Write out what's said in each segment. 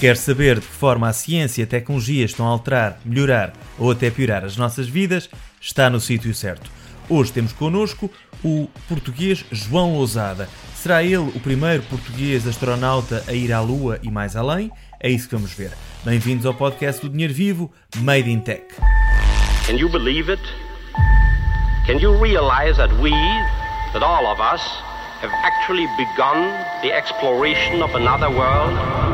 Quer saber de que forma a ciência e a tecnologia estão a alterar, melhorar ou até piorar as nossas vidas? Está no sítio certo. Hoje temos connosco o português João Lousada. Será ele o primeiro português astronauta a ir à Lua e mais além? É isso que vamos ver. Bem-vindos ao podcast do Dinheiro Vivo, Made in Tech. Can you believe it? Can you realize that we, that all of us, have actually begun the exploration of another world?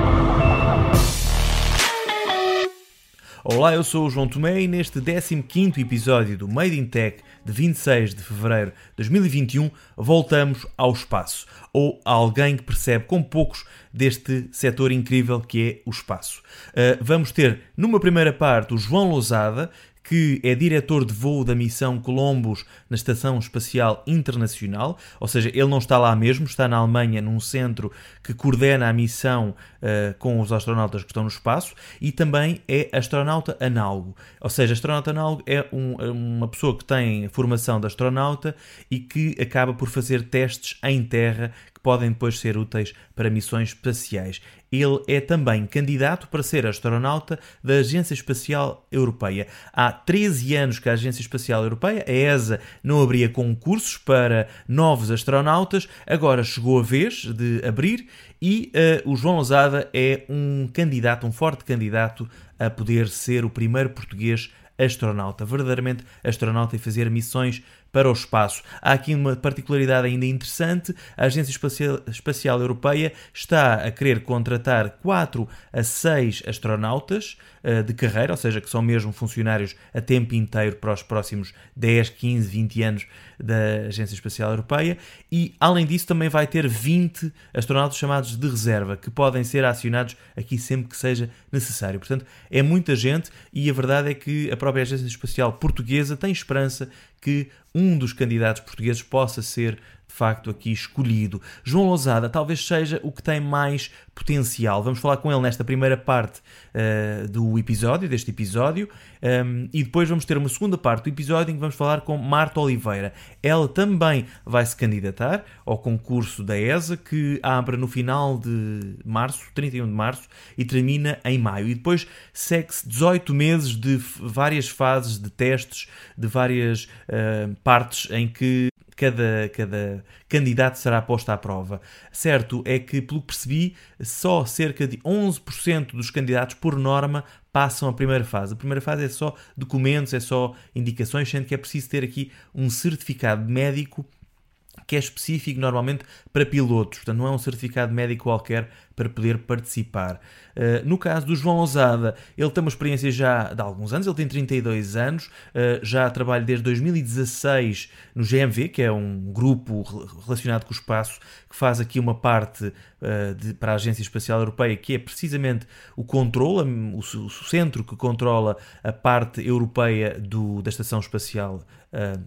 Olá, eu sou o João Tomé e neste 15º episódio do Made in Tech de 26 de fevereiro de 2021 voltamos ao espaço, ou a alguém que percebe com poucos deste setor incrível que é o espaço. Uh, vamos ter numa primeira parte o João Lousada, que é diretor de voo da missão Columbus na Estação Espacial Internacional, ou seja, ele não está lá mesmo, está na Alemanha, num centro que coordena a missão uh, com os astronautas que estão no espaço, e também é astronauta análogo. Ou seja, astronauta análogo é um, uma pessoa que tem formação de astronauta e que acaba por fazer testes em terra que podem depois ser úteis para missões espaciais. Ele é também candidato para ser astronauta da Agência Espacial Europeia. Há 13 anos que a Agência Espacial Europeia, a ESA, não abria concursos para novos astronautas, agora chegou a vez de abrir e uh, o João Lousada é um candidato, um forte candidato a poder ser o primeiro português astronauta, verdadeiramente astronauta e fazer missões para o espaço. Há aqui uma particularidade ainda interessante: a Agência Espacial, Europeia está a querer contratar 4 a 6 astronautas uh, de carreira, ou seja, que são mesmo funcionários a tempo inteiro para os próximos 10, 15, 20 anos da Agência Espacial Europeia, e além disso também vai ter 20 astronautas chamados de reserva, que podem ser acionados aqui sempre que seja necessário. Portanto, é muita gente e a verdade é que a própria Agência Espacial Portuguesa tem esperança que um dos candidatos portugueses possa ser de facto aqui escolhido. João Lousada talvez seja o que tem mais potencial. Vamos falar com ele nesta primeira parte uh, do episódio, deste episódio, um, ehm, e depois vamos ter uma segunda parte do episódio em que vamos falar com Marta Oliveira. Ela também vai se candidatar ao concurso da ESA que abre no final de março, 31 de março, e termina em maio. E depois segue-se 18 meses de várias fases de testes, de várias uh, partes em que cada, cada candidato será posto à prova. Certo é que, pelo que percebi, só cerca de 11% dos candidatos, por norma, passam a primeira fase. A primeira fase é só documentos, é só indicações, sendo que é preciso ter aqui um certificado médico que é específico normalmente para pilotos, portanto não é um certificado médico qualquer para poder participar. Uh, no caso do João Ousada, ele tem uma experiência já de alguns anos, ele tem 32 anos, uh, já trabalha desde 2016 no GMV, que é um grupo relacionado com o espaço, que faz aqui uma parte uh, de, para a Agência Espacial Europeia, que é precisamente o controle, o, o centro que controla a parte europeia do, da Estação Espacial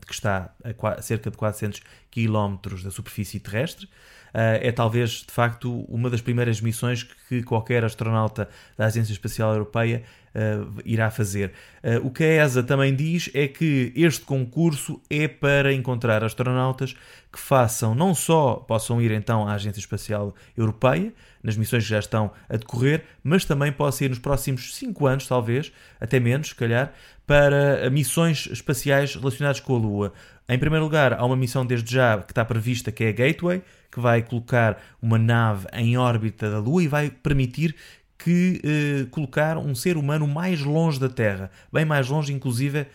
que está a cerca de 400 km da superfície terrestre. Uh, é talvez, de facto, uma das primeiras missões que qualquer astronauta da Agência Espacial Europeia uh, irá fazer. Uh, o que a ESA também diz é que este concurso é para encontrar astronautas que façam, não só possam ir então à Agência Espacial Europeia, nas missões que já estão a decorrer, mas também possam ir nos próximos 5 anos, talvez, até menos, se calhar, para missões espaciais relacionadas com a Lua. Em primeiro lugar, há uma missão desde já que está prevista, que é a Gateway, que vai colocar uma nave em órbita da Lua e vai permitir que eh, colocar um ser humano mais longe da Terra, bem mais longe, inclusive,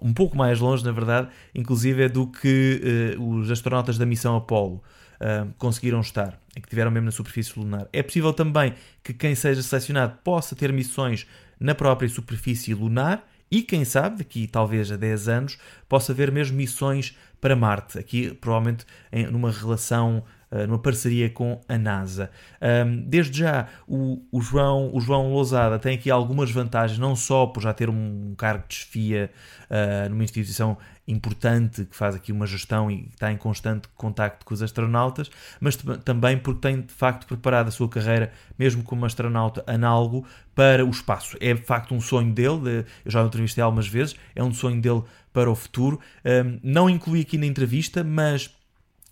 um pouco mais longe, na verdade, inclusive do que eh, os astronautas da missão Apollo uh, conseguiram estar, e que tiveram mesmo na superfície lunar. É possível também que quem seja selecionado possa ter missões na própria superfície lunar e quem sabe, daqui talvez a 10 anos, possa haver mesmo missões para Marte, aqui provavelmente em, numa relação eh, numa parceria com a NASA. desde já, o, o, João, o João Lousada tem aqui algumas vantagens, não só por já ter um cargo de desfia uh, numa instituição importante que faz aqui uma gestão e está em constante contacto com os astronautas, mas também porque tem de facto preparado a sua carreira, mesmo como astronauta análogo, para o espaço. É de facto um sonho dele, eu já o entrevistei algumas vezes, é um sonho dele para o futuro. não incluí aqui na entrevista, mas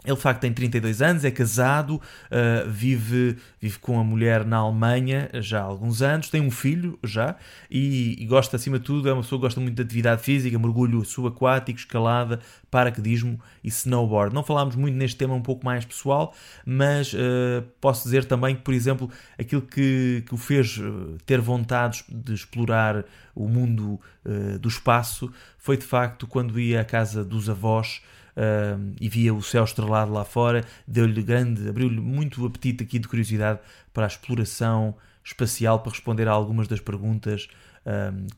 Ele de facto tem 32 anos, é casado, uh, vive, vive com a mulher na Alemanha já há alguns anos, tem um filho já e, e, gosta, acima de tudo, é uma pessoa que gosta muito de atividade física, mergulho subaquático, escalada, paraquedismo e snowboard. Não falámos muito neste tema um pouco mais pessoal, mas uh, posso dizer também que, por exemplo, aquilo que, que o fez ter vontade de explorar o mundo uh, do espaço foi de facto quando ia à casa dos avós uh, e via o céu estrelado lá fora, deu-lhe grande, abriu-lhe muito apetite aqui de curiosidade para a exploração espacial, para responder a algumas das perguntas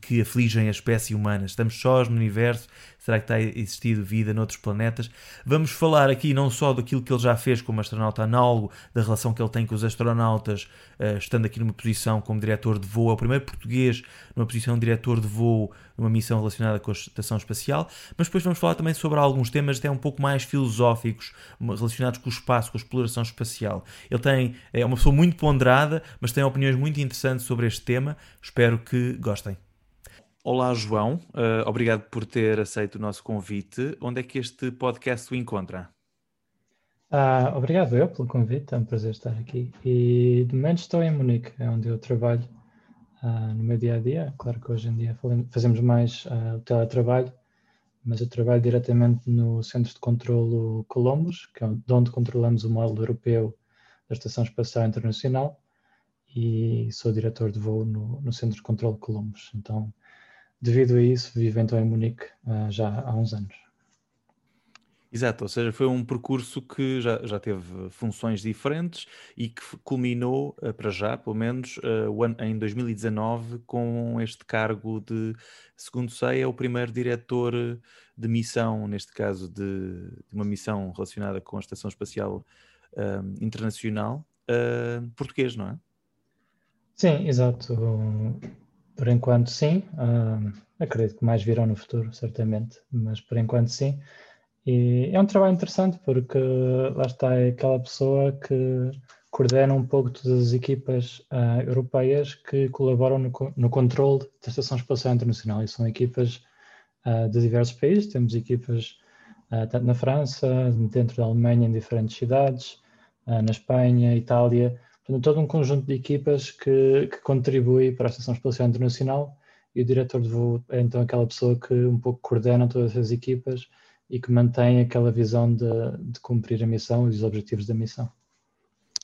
que afligem a espécie humana. Estamos sós no universo? Será que está existido vida noutros planetas? Vamos falar aqui não só daquilo que ele já fez como astronauta análogo, da relação que ele tem com os astronautas, uh, estando aqui numa posição como diretor de voo, é o primeiro português numa posição de diretor de voo numa missão relacionada com a estação espacial, mas depois vamos falar também sobre alguns temas até um pouco mais filosóficos relacionados com o espaço, com a exploração espacial. Ele tem, é uma pessoa muito ponderada, mas tem opiniões muito interessantes sobre este tema. Espero que gostem. Olá, João. Uh, obrigado por ter aceito o nosso convite. Onde é que este podcast o encontra? Ah, obrigado eu pelo convite, é um prazer estar aqui. E de momento estou em Munique, é onde eu trabalho uh, no meu dia a dia. Claro que hoje em dia fazemos mais uh, teletrabalho, mas eu trabalho diretamente no Centro de Controlo Columbus, que é de onde controlamos o módulo europeu da Estação Espacial Internacional, e sou diretor de voo no, no Centro de Controlo Columbus. Então, devido a isso, vivo então em Munique uh, já há uns anos. Exato, ou seja, foi um percurso que já, já teve funções diferentes e que culminou, uh, para já, pelo menos, uh, em 2019, com este cargo de, segundo sei, é o primeiro diretor de missão, neste caso de, de uma missão relacionada com a Estação Espacial Internacional, português, não é? Sim, exato. Por enquanto, sim. acredito que mais virão no futuro, certamente, mas por enquanto, sim. E é um trabalho interessante porque lá está é aquela pessoa que coordena um pouco todas as equipas uh, europeias que colaboram no, no controle da Estação Espacial Internacional. E são equipas uh, de diversos países. Temos equipas uh, tanto na França, dentro da Alemanha, em diferentes cidades, na Espanha, Itália. Portanto, todo um conjunto de equipas que, que contribui para a Estação Espacial Internacional. E o diretor de voo é então aquela pessoa que um pouco coordena todas as equipas e que mantém aquela visão de, de cumprir a missão e os objetivos da missão.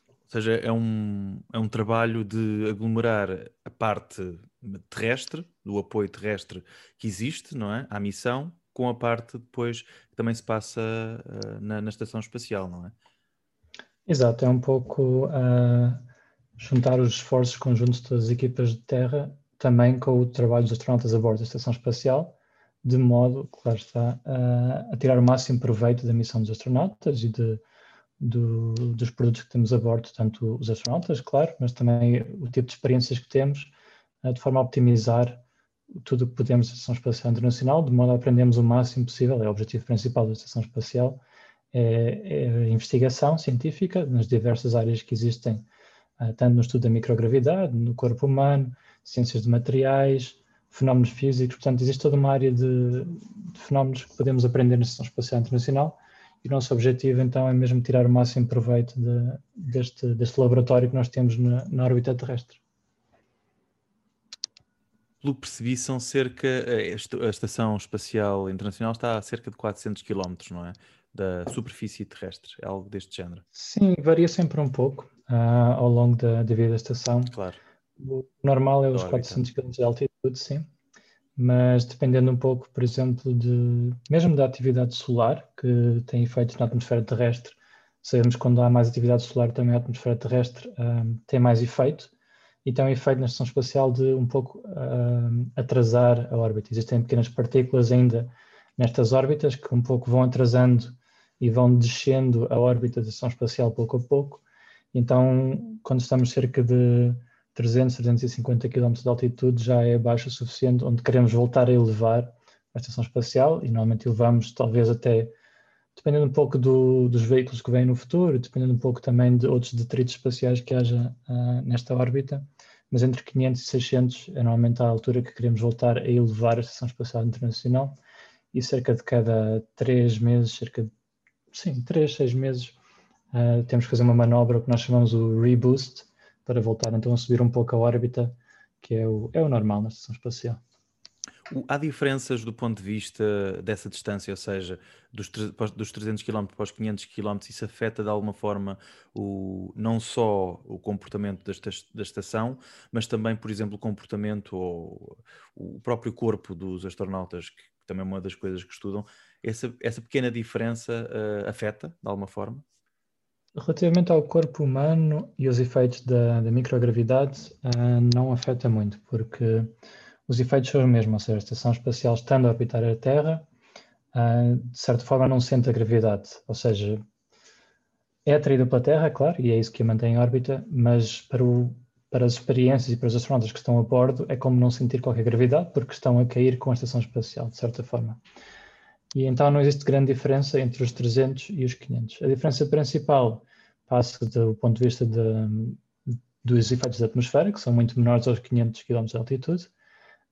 Ou seja, é um, é um trabalho de aglomerar a parte terrestre, do apoio terrestre que existe, não é? À missão, com a parte depois que também se passa uh, na, na, estação espacial, não é? Exato, é um pouco uh, juntar os esforços conjuntos das equipas de terra também com o trabalho dos astronautas a bordo da estação espacial de modo, claro está, a, a tirar o máximo proveito da missão dos astronautas e de, do, dos produtos que temos a bordo, tanto os astronautas, claro, mas também o tipo de experiências que temos, de forma a optimizar tudo o que podemos da Estação Espacial Internacional, de modo a aprendermos o máximo possível, é o objetivo principal da Estação Espacial, é, é investigação científica nas diversas áreas que existem, tanto no estudo da microgravidade, no corpo humano, ciências de materiais, fenómenos físicos, portanto, existe toda uma área de, de fenómenos que podemos aprender na Estação Espacial Internacional e o nosso objetivo, então, é mesmo tirar o máximo proveito de, deste, deste laboratório que nós temos na, na órbita terrestre. Pelo percebi, são cerca. A Estação Espacial Internacional está a cerca de 400 km, não é? Da superfície terrestre, é algo deste género. Sim, varia sempre um pouco uh, ao longo da, da vida da estação. Claro. O normal é os 400 km de altitude, sim. Mas dependendo um pouco, por exemplo, de mesmo da atividade solar, que tem efeitos na atmosfera terrestre, sabemos que quando há mais atividade solar também a atmosfera terrestre um, tem mais efeito e tem um efeito na estação espacial de um pouco um, atrasar a órbita. Existem pequenas partículas ainda nestas órbitas que um pouco vão atrasando e vão descendo a órbita da estação espacial pouco a pouco. Então, quando estamos cerca de 300, 350 km de altitude já é baixo o suficiente, onde queremos voltar a elevar a estação espacial e normalmente elevamos talvez até, dependendo um pouco do, dos veículos que vêm no futuro, dependendo um pouco também de outros detritos espaciais que haja uh, nesta órbita, mas entre 500 e 600 é normalmente a altura que queremos voltar a elevar a Estação Espacial Internacional e cerca de cada três meses, cerca de sim, três, seis meses, uh, temos que fazer uma manobra que nós chamamos o reboost, para voltar então a subir um pouco a órbita, que é o, é o normal na estação espacial. Há diferenças do ponto de vista dessa distância, ou seja, dos, dos 300 km para os 500 km, isso afeta de alguma forma o, não só o comportamento da, da estação, mas também, por exemplo, o comportamento ou o próprio corpo dos astronautas, que também é uma das coisas que estudam. Essa, essa pequena diferença uh, afeta de alguma forma? Relativamente ao corpo humano e os efeitos da, da microgravidade, uh, não afeta muito, porque os efeitos são os mesmos, ou seja, a estação espacial estando a orbitar a Terra, uh, de certa forma não sente a gravidade, ou seja, é atraído pela Terra, claro, e é isso que a mantém em órbita, mas para, o, para as experiências e para os astronautas que estão a bordo é como não sentir qualquer gravidade, porque estão a cair com a estação espacial, de certa forma. E então não existe grande diferença entre os 300 e os 500. A diferença principal passa do ponto de vista de, dos efeitos da atmosfera, que são muito menores aos 500 km de altitude,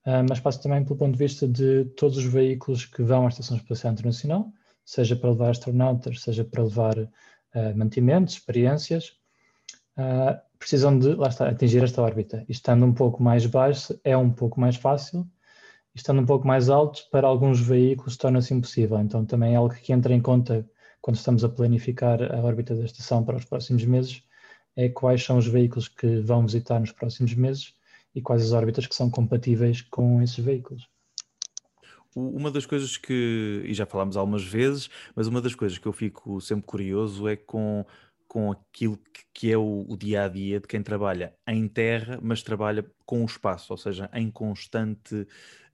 uh, mas passa também pelo ponto de vista de todos os veículos que vão à Estação Espacial Internacional, seja para levar astronautas, seja para levar uh, mantimentos, experiências, uh, precisam de, lá está, atingir esta órbita. E estando um pouco mais baixo, é um pouco mais fácil, estando um pouco mais alto, para alguns veículos torna-se impossível. Então também é algo que entra em conta quando estamos a planificar a órbita da estação para os próximos meses, é quais são os veículos que vão visitar nos próximos meses e quais as órbitas que são compatíveis com esses veículos. Uma das coisas que, e já falámos algumas vezes, mas uma das coisas que eu fico sempre curioso é com com aquilo que, é o, o, dia a dia de quem trabalha em terra, mas trabalha com o espaço, ou seja, em constante,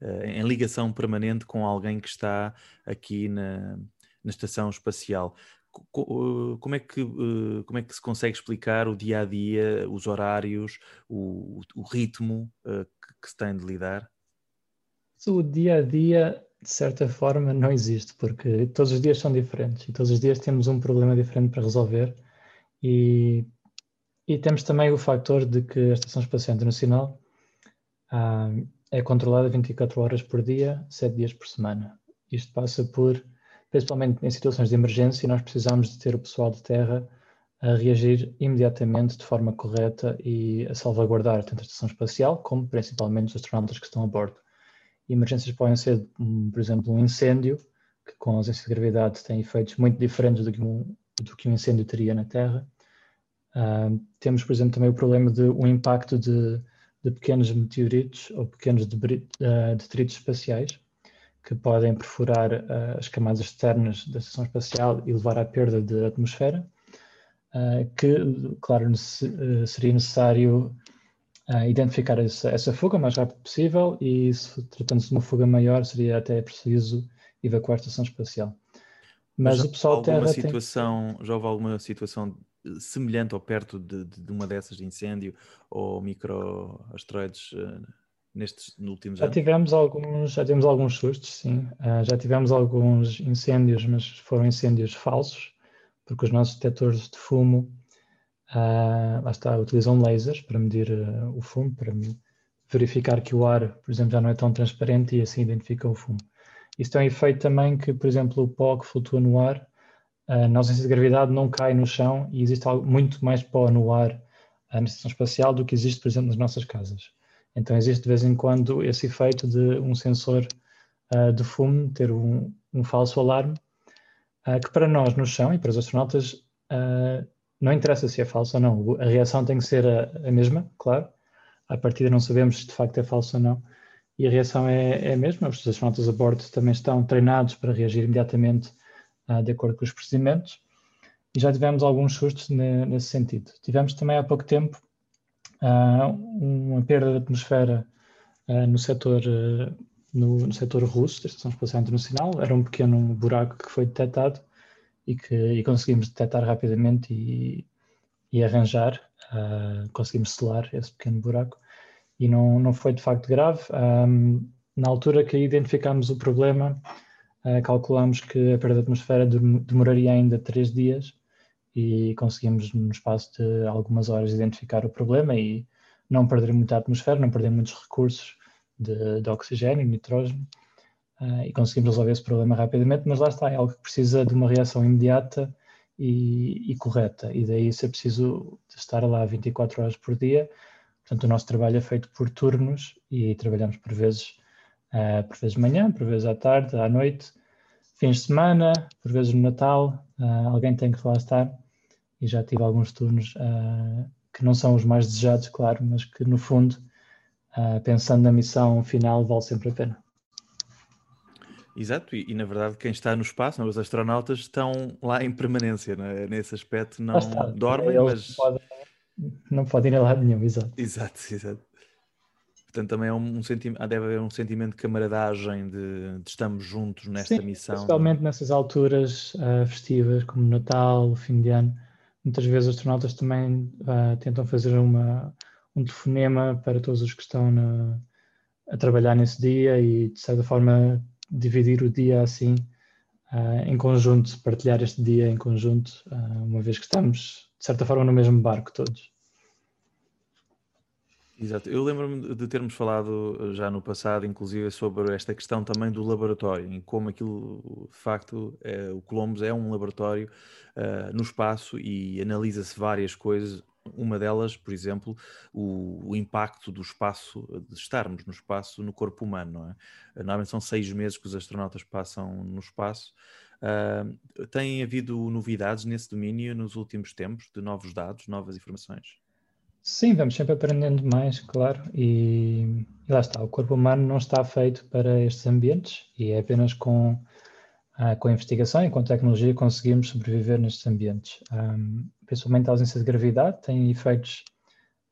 uh, em ligação permanente com alguém que está aqui na, na estação espacial. Eh, como é, que, eh, como é que se consegue explicar o dia a dia, os horários, o, o ritmo que, que se tem de lidar? O dia a dia, de certa forma, não existe, porque todos os dias são diferentes e todos os dias temos um problema diferente para resolver e, e temos também o fator de que a Estação Espacial Internacional ah, é controlada 24 horas por dia, 7 dias por semana. Isto passa por, principalmente em situações de emergência, nós precisamos de ter o pessoal de terra a reagir imediatamente de forma correta e a salvaguardar tanto a estação espacial como principalmente os astronautas que estão a bordo. emergências podem ser, por exemplo, um incêndio, que com a ausência de gravidade tem efeitos muito diferentes do que um, do que um incêndio teria na Terra. Uh, temos, por exemplo, também o problema de um impacto de, de pequenos meteoritos ou pequenos uh, detritos espaciais que podem perfurar uh, as camadas externas da estação espacial e levar à perda de atmosfera, que, claro, seria necessário identificar essa, essa, fuga o mais rápido possível e, tratando-se de uma fuga maior, seria até preciso evacuar a estação espacial. Mas, o pessoal alguma terra situação, tem... Já houve alguma situação semelhante ou perto de, de uma dessas de incêndio ou microasteroides uh, nestes últimos já anos? Tivemos alguns, já tivemos alguns sustos, sim. Uh, já tivemos alguns incêndios, mas foram incêndios falsos, porque os nossos detectores de fumo uh, lá está, utilizam lasers para medir o fumo, para verificar que o ar, por exemplo, já não é tão transparente e assim identifica o fumo. Isso tem um efeito também que, por exemplo, o pó que flutua no ar, uh, na ausência de gravidade, não cai no chão e existe algo, muito mais pó no ar uh, na estação espacial do que existe, por exemplo, nas nossas casas. Então existe de vez em quando esse efeito de um sensor uh, de fumo ter um, um falso alarme, uh, que para nós no chão e para os astronautas uh, não interessa se é falso ou não. A reação tem que ser a, a mesma, claro. A partida não sabemos se de facto é falso ou não e a reação é, é a mesma. Os astronautas a bordo também estão treinados para reagir imediatamente uh, de acordo com os procedimentos e já tivemos alguns sustos ne, nesse sentido. Tivemos também há pouco tempo uh, uma perda de atmosfera uh, no setor no, no, setor russo da Estação Espacial Internacional. Era um pequeno buraco que foi detectado e que e conseguimos detectar rapidamente e, e arranjar, conseguimos selar esse pequeno buraco e não, não foi de facto grave. Um, na altura que identificámos o problema, uh, calculámos que a perda de atmosfera demoraria ainda três dias e conseguimos, no espaço de algumas horas, identificar o problema e não perder muita atmosfera, não perder muitos recursos de, de oxigênio e nitrogênio. uh, e conseguimos resolver esse problema rapidamente, mas lá está, é algo que precisa de uma reação imediata e, e correta, e daí ser preciso estar lá 24 horas por dia. Portanto, o nosso trabalho é feito por turnos e trabalhamos por vezes, uh, por vezes de manhã, por vezes à tarde, à noite, fins de semana, por vezes no Natal, uh, alguém tem que lá estar e já tive alguns turnos uh, que não são os mais desejados, claro, mas que no fundo, pensando na missão final, vale sempre a pena. Exato, e, e, na verdade quem está no espaço, os astronautas estão lá em permanência, é? nesse aspecto não dormem, mas... Podem, não podem ir a lado nenhum, exato. Exato, exato. Portanto, também é um, um sentimento, deve haver um sentimento de camaradagem, de, de estamos juntos nesta Sim, missão. Principalmente nessas alturas uh, festivas, como Natal, fim de ano. Muitas vezes os astronautas também uh, tentam fazer uma, um telefonema para todos os que estão na, a trabalhar nesse dia e, de certa forma, dividir o dia assim, uh, em conjunto, partilhar este dia em conjunto, uma vez que estamos, de certa forma, no mesmo barco todos. Exato. Eu lembro-me de termos falado eh, já no passado, inclusive, sobre esta questão também do laboratório, em como aquilo, de facto, é, o Columbus é um laboratório uh, no espaço e analisa-se várias coisas. Uma delas, por exemplo, o, o, impacto do espaço, de estarmos no espaço no corpo humano, não é? Normalmente são seis meses que os astronautas passam no espaço. Uh, tem havido novidades nesse domínio nos últimos tempos, de novos dados, novas informações? Sim, vamos sempre aprendendo mais, claro, e, e, lá está, o corpo humano não está feito para estes ambientes e é apenas com, ah, com a investigação e com a tecnologia conseguimos sobreviver nestes ambientes. Um, principalmente a ausência de gravidade tem efeitos,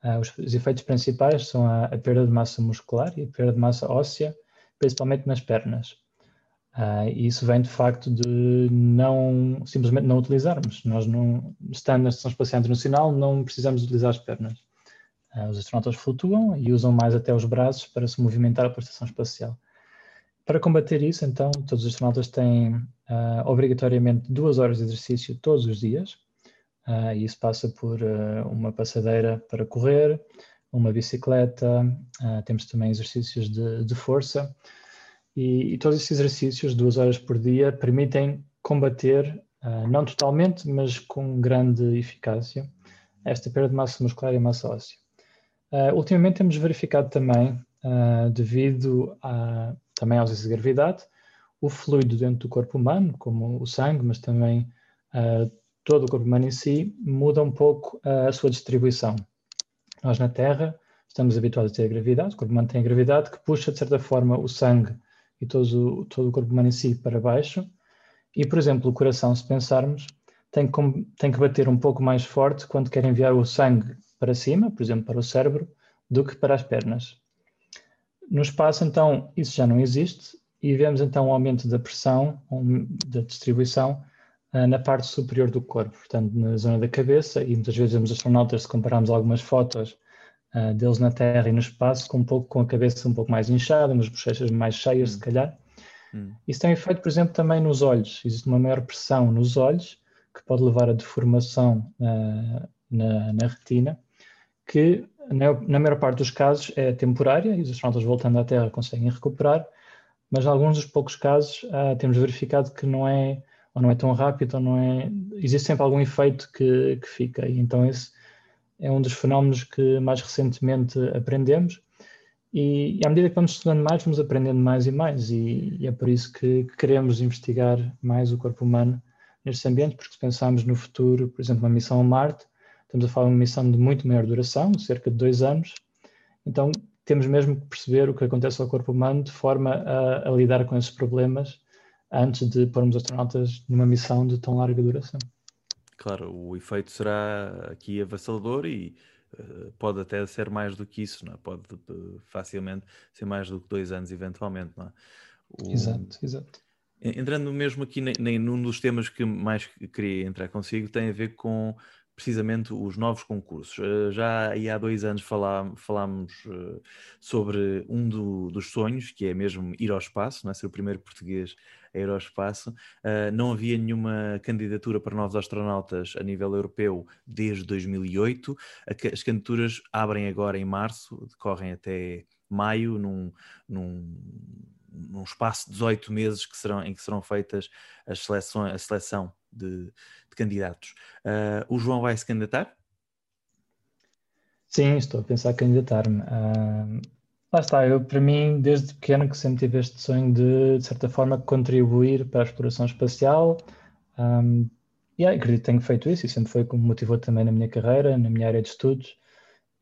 uh, os, os, efeitos principais são a, a, perda de massa muscular e a perda de massa óssea, principalmente nas pernas. Uh, isso vem de facto de não simplesmente não utilizarmos. Nós não, estando na Estação Espacial Internacional, não precisamos utilizar as pernas. Uh, os astronautas flutuam e usam mais até os braços para se movimentar para a Estação Espacial. Para combater isso, então, todos os astronautas têm uh, obrigatoriamente duas horas de exercício todos os dias. e isso passa por uma passadeira para correr, uma bicicleta, temos também exercícios de, de força e, e, todos esses exercícios, duas horas por dia, permitem combater, uh, não totalmente, mas com grande eficácia, esta perda de massa muscular e massa óssea. Uh, ultimamente temos verificado também, uh, devido a, também à ausência de gravidade, o fluido dentro do corpo humano, como o sangue, mas também todo o corpo humano em si, muda um pouco a sua distribuição. Nós na Terra estamos habituados a ter gravidade, o corpo humano tem gravidade que puxa, de certa forma, o sangue e todo, todo o corpo humano em si para baixo. E, por exemplo, o coração, se pensarmos, tem que, tem que bater um pouco mais forte quando quer enviar o sangue para cima, por exemplo, para o cérebro, do que para as pernas. No espaço, então, isso já não existe e vemos então um aumento da pressão, um, da distribuição uh, na parte superior do corpo, portanto, na zona da cabeça, e muitas vezes vemos astronautas, se compararmos algumas fotos uh, deles na Terra e no espaço, com um pouco com a cabeça um pouco mais inchada, umas bochechas mais cheias, hum. se calhar. Hum. Isso tem efeito, por exemplo, também nos olhos. Existe uma maior pressão nos olhos, que pode levar a deformação uh, na, na, retina, que na, na, maior parte dos casos é temporária e os astronautas voltando à Terra conseguem recuperar, mas em alguns dos poucos casos uh, temos verificado que não é ou não é tão rápido ou não é existe sempre algum efeito que, que fica e então esse é um dos fenómenos que mais recentemente aprendemos. E, e à medida que vamos estudando mais, vamos aprendendo mais e mais. E, e é por isso que, que, queremos investigar mais o corpo humano nestes ambientes, porque se pensarmos no futuro, por exemplo, uma missão a Marte, estamos a falar de uma missão de muito maior duração, cerca de dois anos, então temos mesmo que perceber o que acontece ao corpo humano de forma a, a lidar com esses problemas antes de pormos astronautas numa missão de tão larga duração. Claro, o efeito será aqui avassalador e uh, pode até ser mais do que isso, não é? pode uh, facilmente ser mais do que dois anos, eventualmente. Não é? o... Exato, exato. Entrando mesmo aqui nem, num dos temas que mais queria entrar consigo, tem a ver com precisamente os novos concursos. Uh, já há dois anos falá, falámos uh, sobre um do, dos sonhos, que é mesmo ir ao espaço, não é? ser o primeiro português a ir ao espaço. Uh, não havia nenhuma candidatura para novos astronautas a nível europeu desde 2008. As candidaturas abrem agora em março, decorrem até maio, num, num num espaço de 18 meses que serão, em que serão feitas as seleções, a seleção de, de candidatos. Uh, o João vai se candidatar? Sim, estou a pensar candidatar-me. Uh, lá está, eu para mim, desde pequeno que sempre tive este sonho de, de certa forma, contribuir para a exploração espacial. Um, e yeah, acredito que tenho feito isso e sempre foi como motivou também na minha carreira, na minha área de estudos.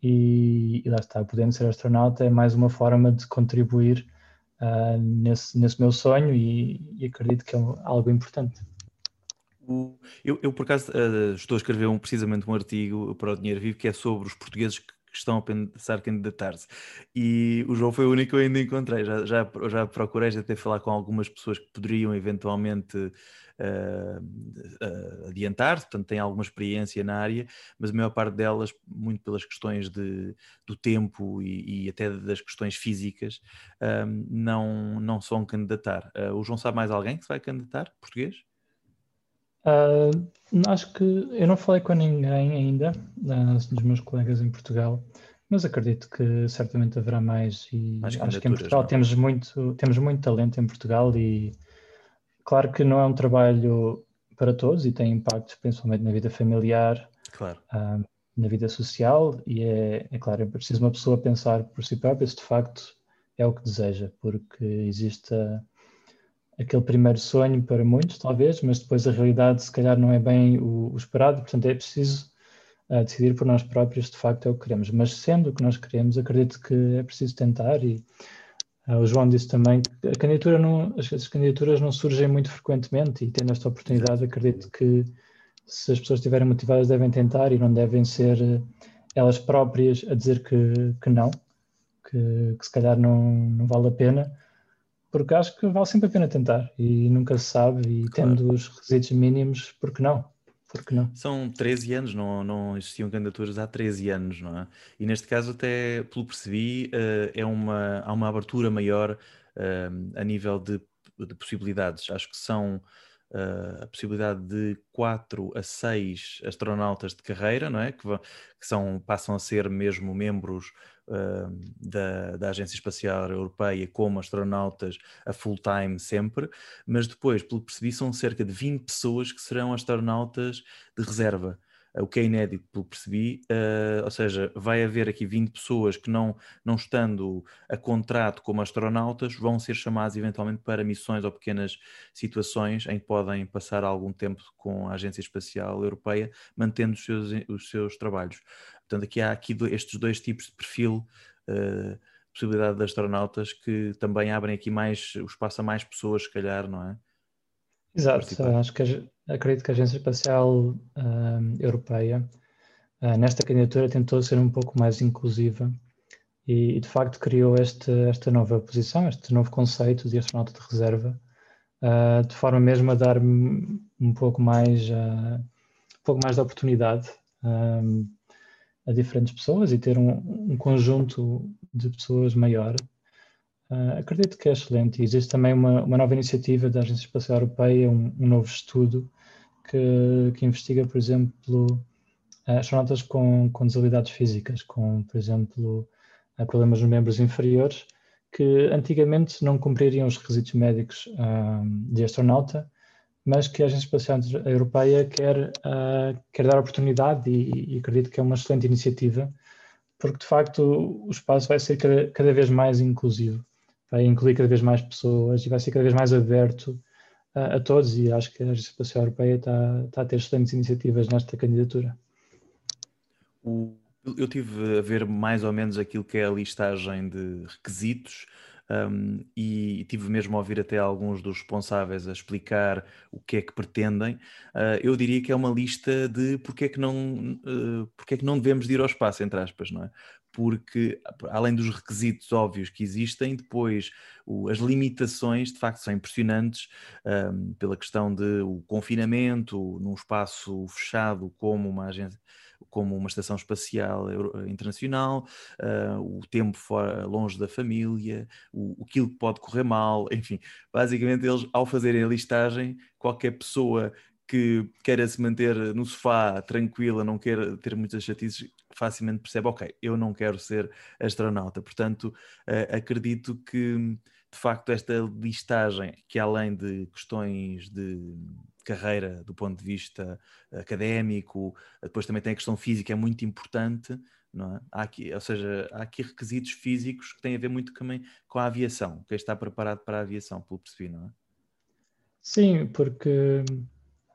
E, e lá está, podendo ser astronauta é mais uma forma de contribuir uh, nesse, nesse meu sonho e, e acredito que é algo importante. Eu, eu, por acaso, uh, estou a escrever um, precisamente um artigo para o Dinheiro Vivo que é sobre os portugueses que, que estão a pensar candidatar-se. E o João foi o único que eu ainda encontrei. Já, já, já procurei já até falar com algumas pessoas que poderiam eventualmente uh, uh, adiantar, portanto, têm alguma experiência na área, mas a maior parte delas, muito pelas questões de, do tempo e, e até das questões físicas, não, não são candidatar. o João sabe mais alguém que se vai candidatar, português? Uh, acho que eu não falei com ninguém ainda, uh, dos meus colegas em Portugal, mas acredito que certamente haverá mais e mais acho que em Portugal não? temos muito, temos muito talento em Portugal e claro que não é um trabalho para todos e tem impactos principalmente na vida familiar, claro. uh, na vida social e é, é claro, é preciso uma pessoa pensar por si própria se de facto é o que deseja, porque existe aquele primeiro sonho para muitos, talvez, mas depois a realidade se calhar não é bem o, o esperado, portanto é preciso uh, decidir por nós próprios de facto é o que queremos. Mas sendo o que nós queremos, acredito que é preciso tentar e o João disse também que a candidatura não, as, as, candidaturas não surgem muito frequentemente e tendo esta oportunidade acredito que se as pessoas estiverem motivadas devem tentar e não devem ser uh, elas próprias a dizer que, que não, que, que se calhar não, não vale a pena porque acho que vale sempre a pena tentar e nunca se sabe, e claro. tendo os requisitos mínimos, por que não? Por que não? São 13 anos, não, não existiam candidaturas há 13 anos, não é? E neste caso, até pelo percebi, uh, é uma, há uma abertura maior uh, a nível de, de, possibilidades. Acho que são uh, a possibilidade de 4 a 6 astronautas de carreira, não é? Que, que são, passam a ser mesmo membros da, da Agência Espacial Europeia como astronautas a full time sempre, mas depois, pelo que percebi, são cerca de 20 pessoas que serão astronautas de reserva o que é inédito, pelo percebi, uh, ou seja, vai haver aqui 20 pessoas que não, não estando a contrato como astronautas, vão ser chamadas eventualmente para missões ou pequenas situações em que podem passar algum tempo com a Agência Espacial Europeia, mantendo os seus, os seus trabalhos. Portanto, aqui há aqui estes dois tipos de perfil, uh, possibilidade de astronautas, que também abrem aqui mais o espaço a mais pessoas, se calhar, não é? Exato, acho que acredito que a Agência Espacial uh, Europeia, uh, nesta candidatura, tentou ser um pouco mais inclusiva e, e, de facto, criou este, esta nova posição, este novo conceito de astronauta de reserva, uh, de forma mesmo a dar um pouco mais, um pouco mais de oportunidade a diferentes pessoas e ter um, um conjunto de pessoas maior. Uh, acredito que é excelente. Existe também uma, uma nova iniciativa da Agência Espacial Europeia, um, um novo estudo que, que, investiga, por exemplo, astronautas com, com desabilidades físicas, com, por exemplo, problemas nos membros inferiores, que antigamente não cumpririam os requisitos médicos uh, de astronauta, mas que a Agência Espacial Europeia quer, uh, quer dar oportunidade e, e, acredito que é uma excelente iniciativa, porque de facto o espaço vai ser cada, cada, vez mais inclusivo, vai incluir cada vez mais pessoas e vai ser cada vez mais aberto a todos e acho que a Agência Espacial Europeia está, está a ter excelentes iniciativas nesta candidatura. Eu tive a ver mais ou menos aquilo que é a listagem de requisitos um, e tive mesmo a ouvir até alguns dos responsáveis a explicar o que é que pretendem. Uh, eu diria que é uma lista de porque é que não, uh, porque é que não devemos ir ao espaço, entre aspas, não é? Porque, além dos requisitos óbvios que existem, depois o, as limitações de facto são impressionantes um, pela questão de o confinamento num espaço fechado como uma agência como uma estação espacial internacional, uh, o tempo fora, longe da família, o, aquilo que pode correr mal, enfim, basicamente eles ao fazerem a listagem, qualquer pessoa que queira se manter no sofá tranquila, não queira ter muitas chatices, facilmente percebe, ok, eu não quero ser astronauta. Portanto, uh, acredito que de facto, esta listagem, que além de questões de carreira do ponto de vista académico, depois também tem a questão física, é muito importante, não é? Há aqui, ou seja, há aqui requisitos físicos que têm a ver muito também com a aviação, quem está preparado para a aviação, pelo percebi, não é? Sim, porque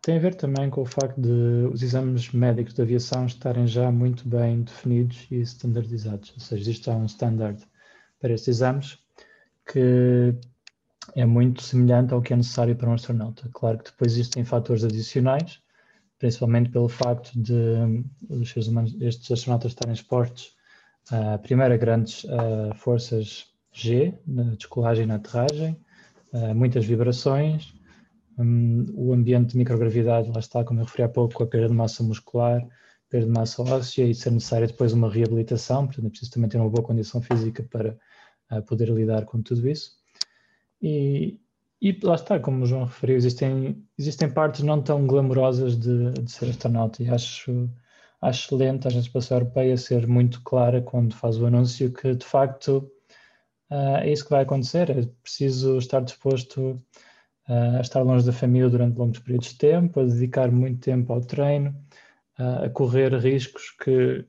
tem a ver também com o facto de os exames médicos de aviação estarem já muito bem definidos e standardizados, ou seja, existe já um standard para estes exames que é muito semelhante ao que é necessário para um astronauta. Claro que depois existem fatores adicionais, principalmente pelo facto de os seres humanos, estes astronautas estarem expostos a, primeiro, a grandes a forças G, na descolagem e na aterragem, muitas vibrações, um, o ambiente de microgravidade, lá está, como eu referi há pouco, a perda de massa muscular, perda de massa óssea e ser necessária depois uma reabilitação, portanto é preciso também ter uma boa condição física para uh, poder lidar com tudo isso. E, e lá está, como o João referiu, existem, existem partes não tão glamurosas de, de ser astronauta e acho, acho excelente a Agência Europeia ser muito clara quando faz o anúncio que de facto uh, é isso que vai acontecer, é preciso estar disposto a estar longe da família durante longos períodos de tempo, a dedicar muito tempo ao treino, a correr riscos que,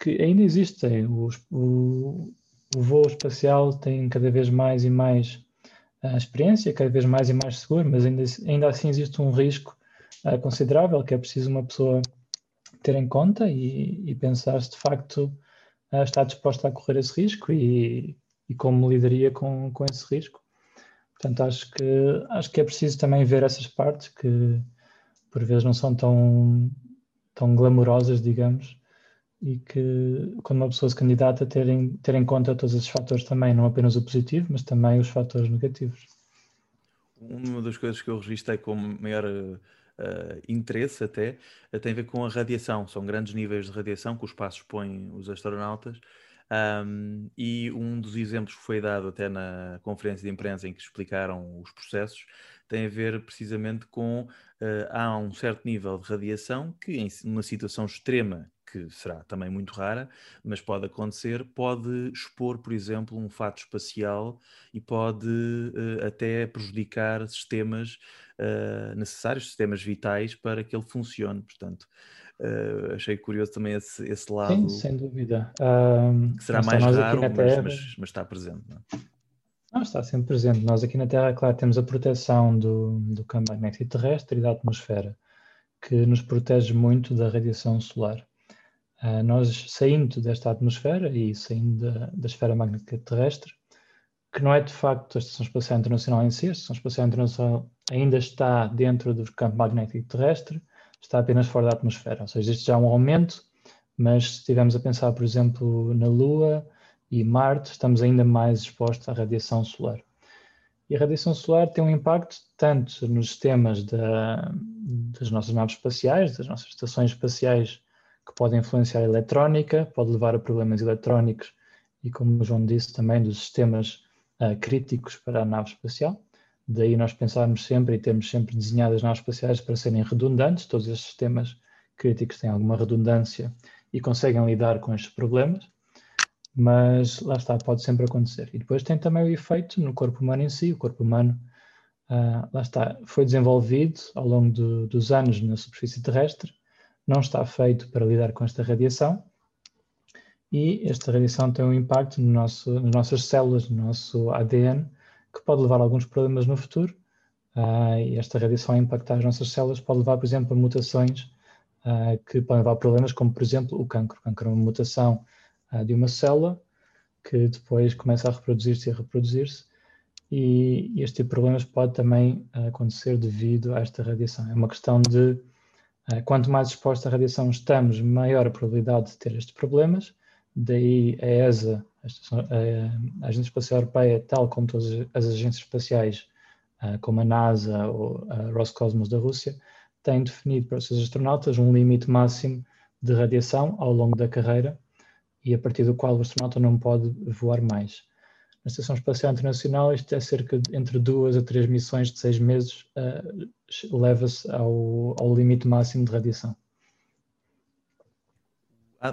que ainda existem. o, o voo espacial tem cada vez mais e mais experiência, cada vez mais e mais seguro, mas ainda, ainda assim existe um risco considerável que é preciso uma pessoa ter em conta e, e pensar se de facto está disposta a correr esse risco e, e como lidaria com, com esse risco. Portanto, acho que, acho que é preciso também ver essas partes que por vezes não são tão, tão glamurosas, digamos, e que quando uma pessoa se candidata ter em, ter em conta todos esses fatores também, não apenas o positivo, mas também os fatores negativos. Uma das coisas que eu registrei com maior uh, interesse até uh, tem a ver com a radiação. São grandes níveis de radiação que o espaço expõe os astronautas. Um, e um dos exemplos que foi dado até na conferência de imprensa em que explicaram os processos tem a ver precisamente com uh, há um certo nível de radiação que em uma situação extrema que será também muito rara, mas pode acontecer, pode expor, por exemplo, um fato espacial e pode uh, até prejudicar sistemas uh, necessários, sistemas vitais para que ele funcione. Portanto, uh, achei curioso também esse, esse lado. Sim, sem dúvida. Um, que será mais raro, mas, Terra... mas, mas, está presente. Não, é? não, está sempre presente. Nós aqui na Terra, claro, temos a proteção do, do campo magnético terrestre e da atmosfera, que nos protege muito da radiação solar. Uh, nós saindo desta atmosfera e saindo da, da, esfera magnética terrestre, que não é de facto a Estação Espacial Internacional em si, a Estação Espacial Internacional ainda está dentro do campo magnético terrestre, está apenas fora da atmosfera, ou seja, existe já um aumento, mas se estivermos a pensar, por exemplo, na Lua e Marte, estamos ainda mais expostos à radiação solar. E a radiação solar tem um impacto tanto nos sistemas da, das nossas naves espaciais, das nossas estações espaciais que pode influenciar a eletrónica, pode levar a problemas eletrónicos e, como o João disse, também dos sistemas uh, críticos para a nave espacial. Daí nós pensarmos sempre e temos sempre desenhado as naves espaciais para serem redundantes, todos estes sistemas críticos têm alguma redundância e conseguem lidar com estes problemas, mas lá está, pode sempre acontecer. E depois tem também o efeito no corpo humano em si, o corpo humano, uh, lá está, foi desenvolvido ao longo do, dos anos na superfície terrestre, não está feito para lidar com esta radiação e esta radiação tem um impacto no nosso, nas nossas células, no nosso ADN, que pode levar a alguns problemas no futuro. Uh, e esta radiação a impactar as nossas células pode levar, por exemplo, a mutações uh, que podem levar a problemas como, por exemplo, o cancro. O cancro é uma mutação uh, de uma célula que depois começa a reproduzir-se e a reproduzir-se. E, este tipo de problemas pode também acontecer devido a esta radiação. É uma questão de quanto mais expostos à radiação estamos, maior a probabilidade de ter estes problemas. Daí a ESA, a Agência Espacial Europeia, tal como todas as agências espaciais, eh, como a NASA ou a Roscosmos da Rússia, têm definido para os seus astronautas um limite máximo de radiação ao longo da carreira e a partir do qual o astronauta não pode voar mais na Estação Espacial Internacional, isto é cerca de entre duas a três missões de seis meses, uh, leva-se ao, ao limite máximo de radiação.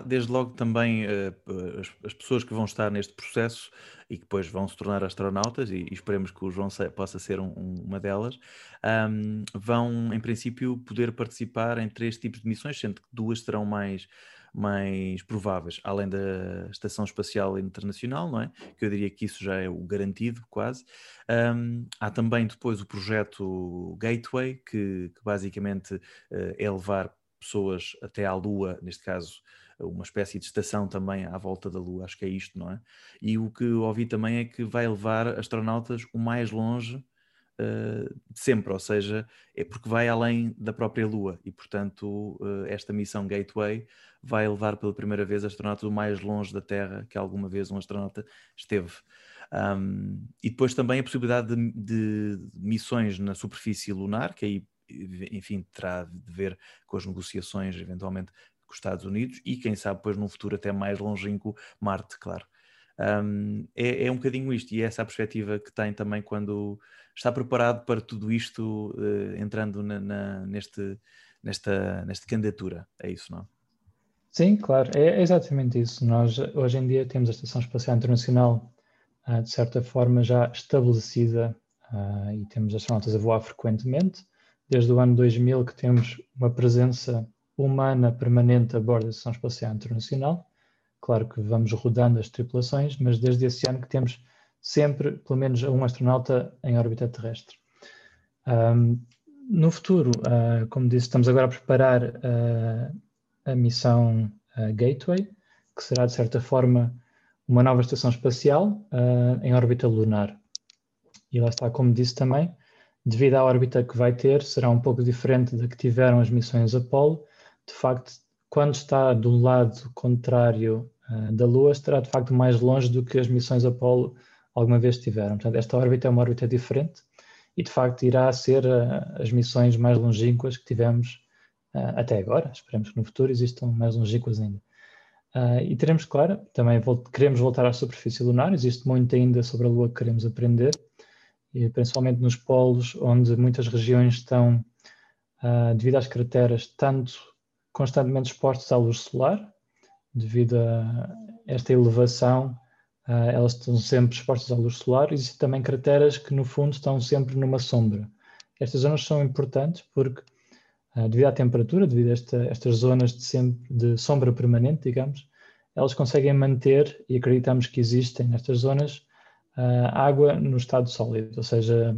Desde logo também uh, as, as, pessoas que vão estar neste processo e que depois vão se tornar astronautas, e, esperemos que o João possa ser um, um, uma delas, vão em princípio poder participar em três tipos de missões, sendo que duas serão mais, mais prováveis, além da Estação Espacial Internacional, não é? Que eu diria que isso já é o garantido, quase. Há também depois o projeto Gateway, que, basicamente uh, é levar pessoas até à Lua, neste caso uma espécie de estação também à volta da Lua, acho que é isto, não é? E o que ouvi também é que vai levar astronautas o mais longe uh, sempre, ou seja, é porque vai além da própria Lua e, portanto, uh, esta missão Gateway vai levar pela primeira vez astronautas o mais longe da Terra que alguma vez um astronauta esteve. Um, e depois também a possibilidade de, de, missões na superfície lunar, que aí enfim, terá de ver com as negociações eventualmente os Estados Unidos e quem sabe depois num futuro até mais longínquo Marte, claro. Um, é, é, um bocadinho isto e é essa a perspectiva que tem também quando está preparado para tudo isto uh, entrando na, na, neste, nesta, nesta candidatura, é isso, não? Sim, claro, é exatamente isso. Nós hoje em dia temos a Estação Espacial Internacional uh, de certa forma já estabelecida uh, e temos astronautas a voar frequentemente. Desde o ano 2000 que temos uma presença humana permanente a bordo da Estação Espacial Internacional. Claro que vamos rodando as tripulações, mas desde esse ano que temos sempre pelo menos um astronauta em órbita terrestre. Um, no futuro, uh, como disse, estamos agora a preparar uh, a missão uh, Gateway, que será de certa forma uma nova estação espacial em órbita lunar. E lá está, como disse também, devido à órbita que vai ter, será um pouco diferente da que tiveram as missões Apollo, de facto, quando está do lado contrário uh, da Lua, estará de facto mais longe do que as missões Apollo alguma vez tiveram. Portanto, esta órbita é uma órbita diferente e de facto irá ser uh, as missões mais longínquas que tivemos uh, até agora. Esperemos que no futuro existam mais longínquas ainda. e teremos, claro, também volt queremos voltar à superfície lunar, existe muito ainda sobre a Lua que queremos aprender, e principalmente nos polos, onde muitas regiões estão, devido às crateras, tanto constantemente expostos à luz solar, devido a esta elevação, uh, elas estão sempre expostas à luz solar. Existem também crateras que, no fundo, estão sempre numa sombra. Estas zonas são importantes porque, uh, devido à temperatura, devido a esta, estas zonas de, sempre, de sombra permanente, digamos, elas conseguem manter, e acreditamos que existem nestas zonas, uh, água no estado sólido, ou seja,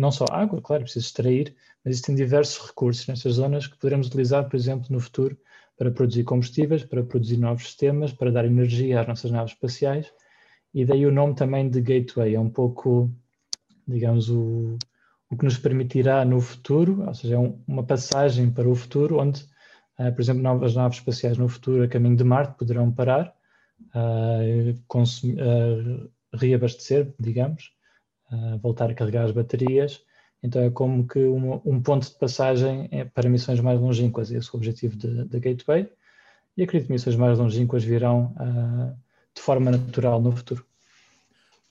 não só água, claro, precisa extrair, mas existem diversos recursos nestas zonas que poderemos utilizar, por exemplo, no futuro, para produzir combustíveis, para produzir novos sistemas, para dar energia às nossas naves espaciais, e daí o nome também de Gateway, é um pouco, digamos, o, o que nos permitirá no futuro, ou seja, é um, uma passagem para o futuro, onde, uh, por exemplo, novas naves espaciais no futuro a caminho de Marte poderão parar, uh, uh, reabastecer, digamos, voltar a carregar as baterias. Então é como que um, um ponto de passagem é para missões mais longínquas, esse é o objetivo da Gateway. E acredito que missões mais longínquas virão uh, de forma natural no futuro.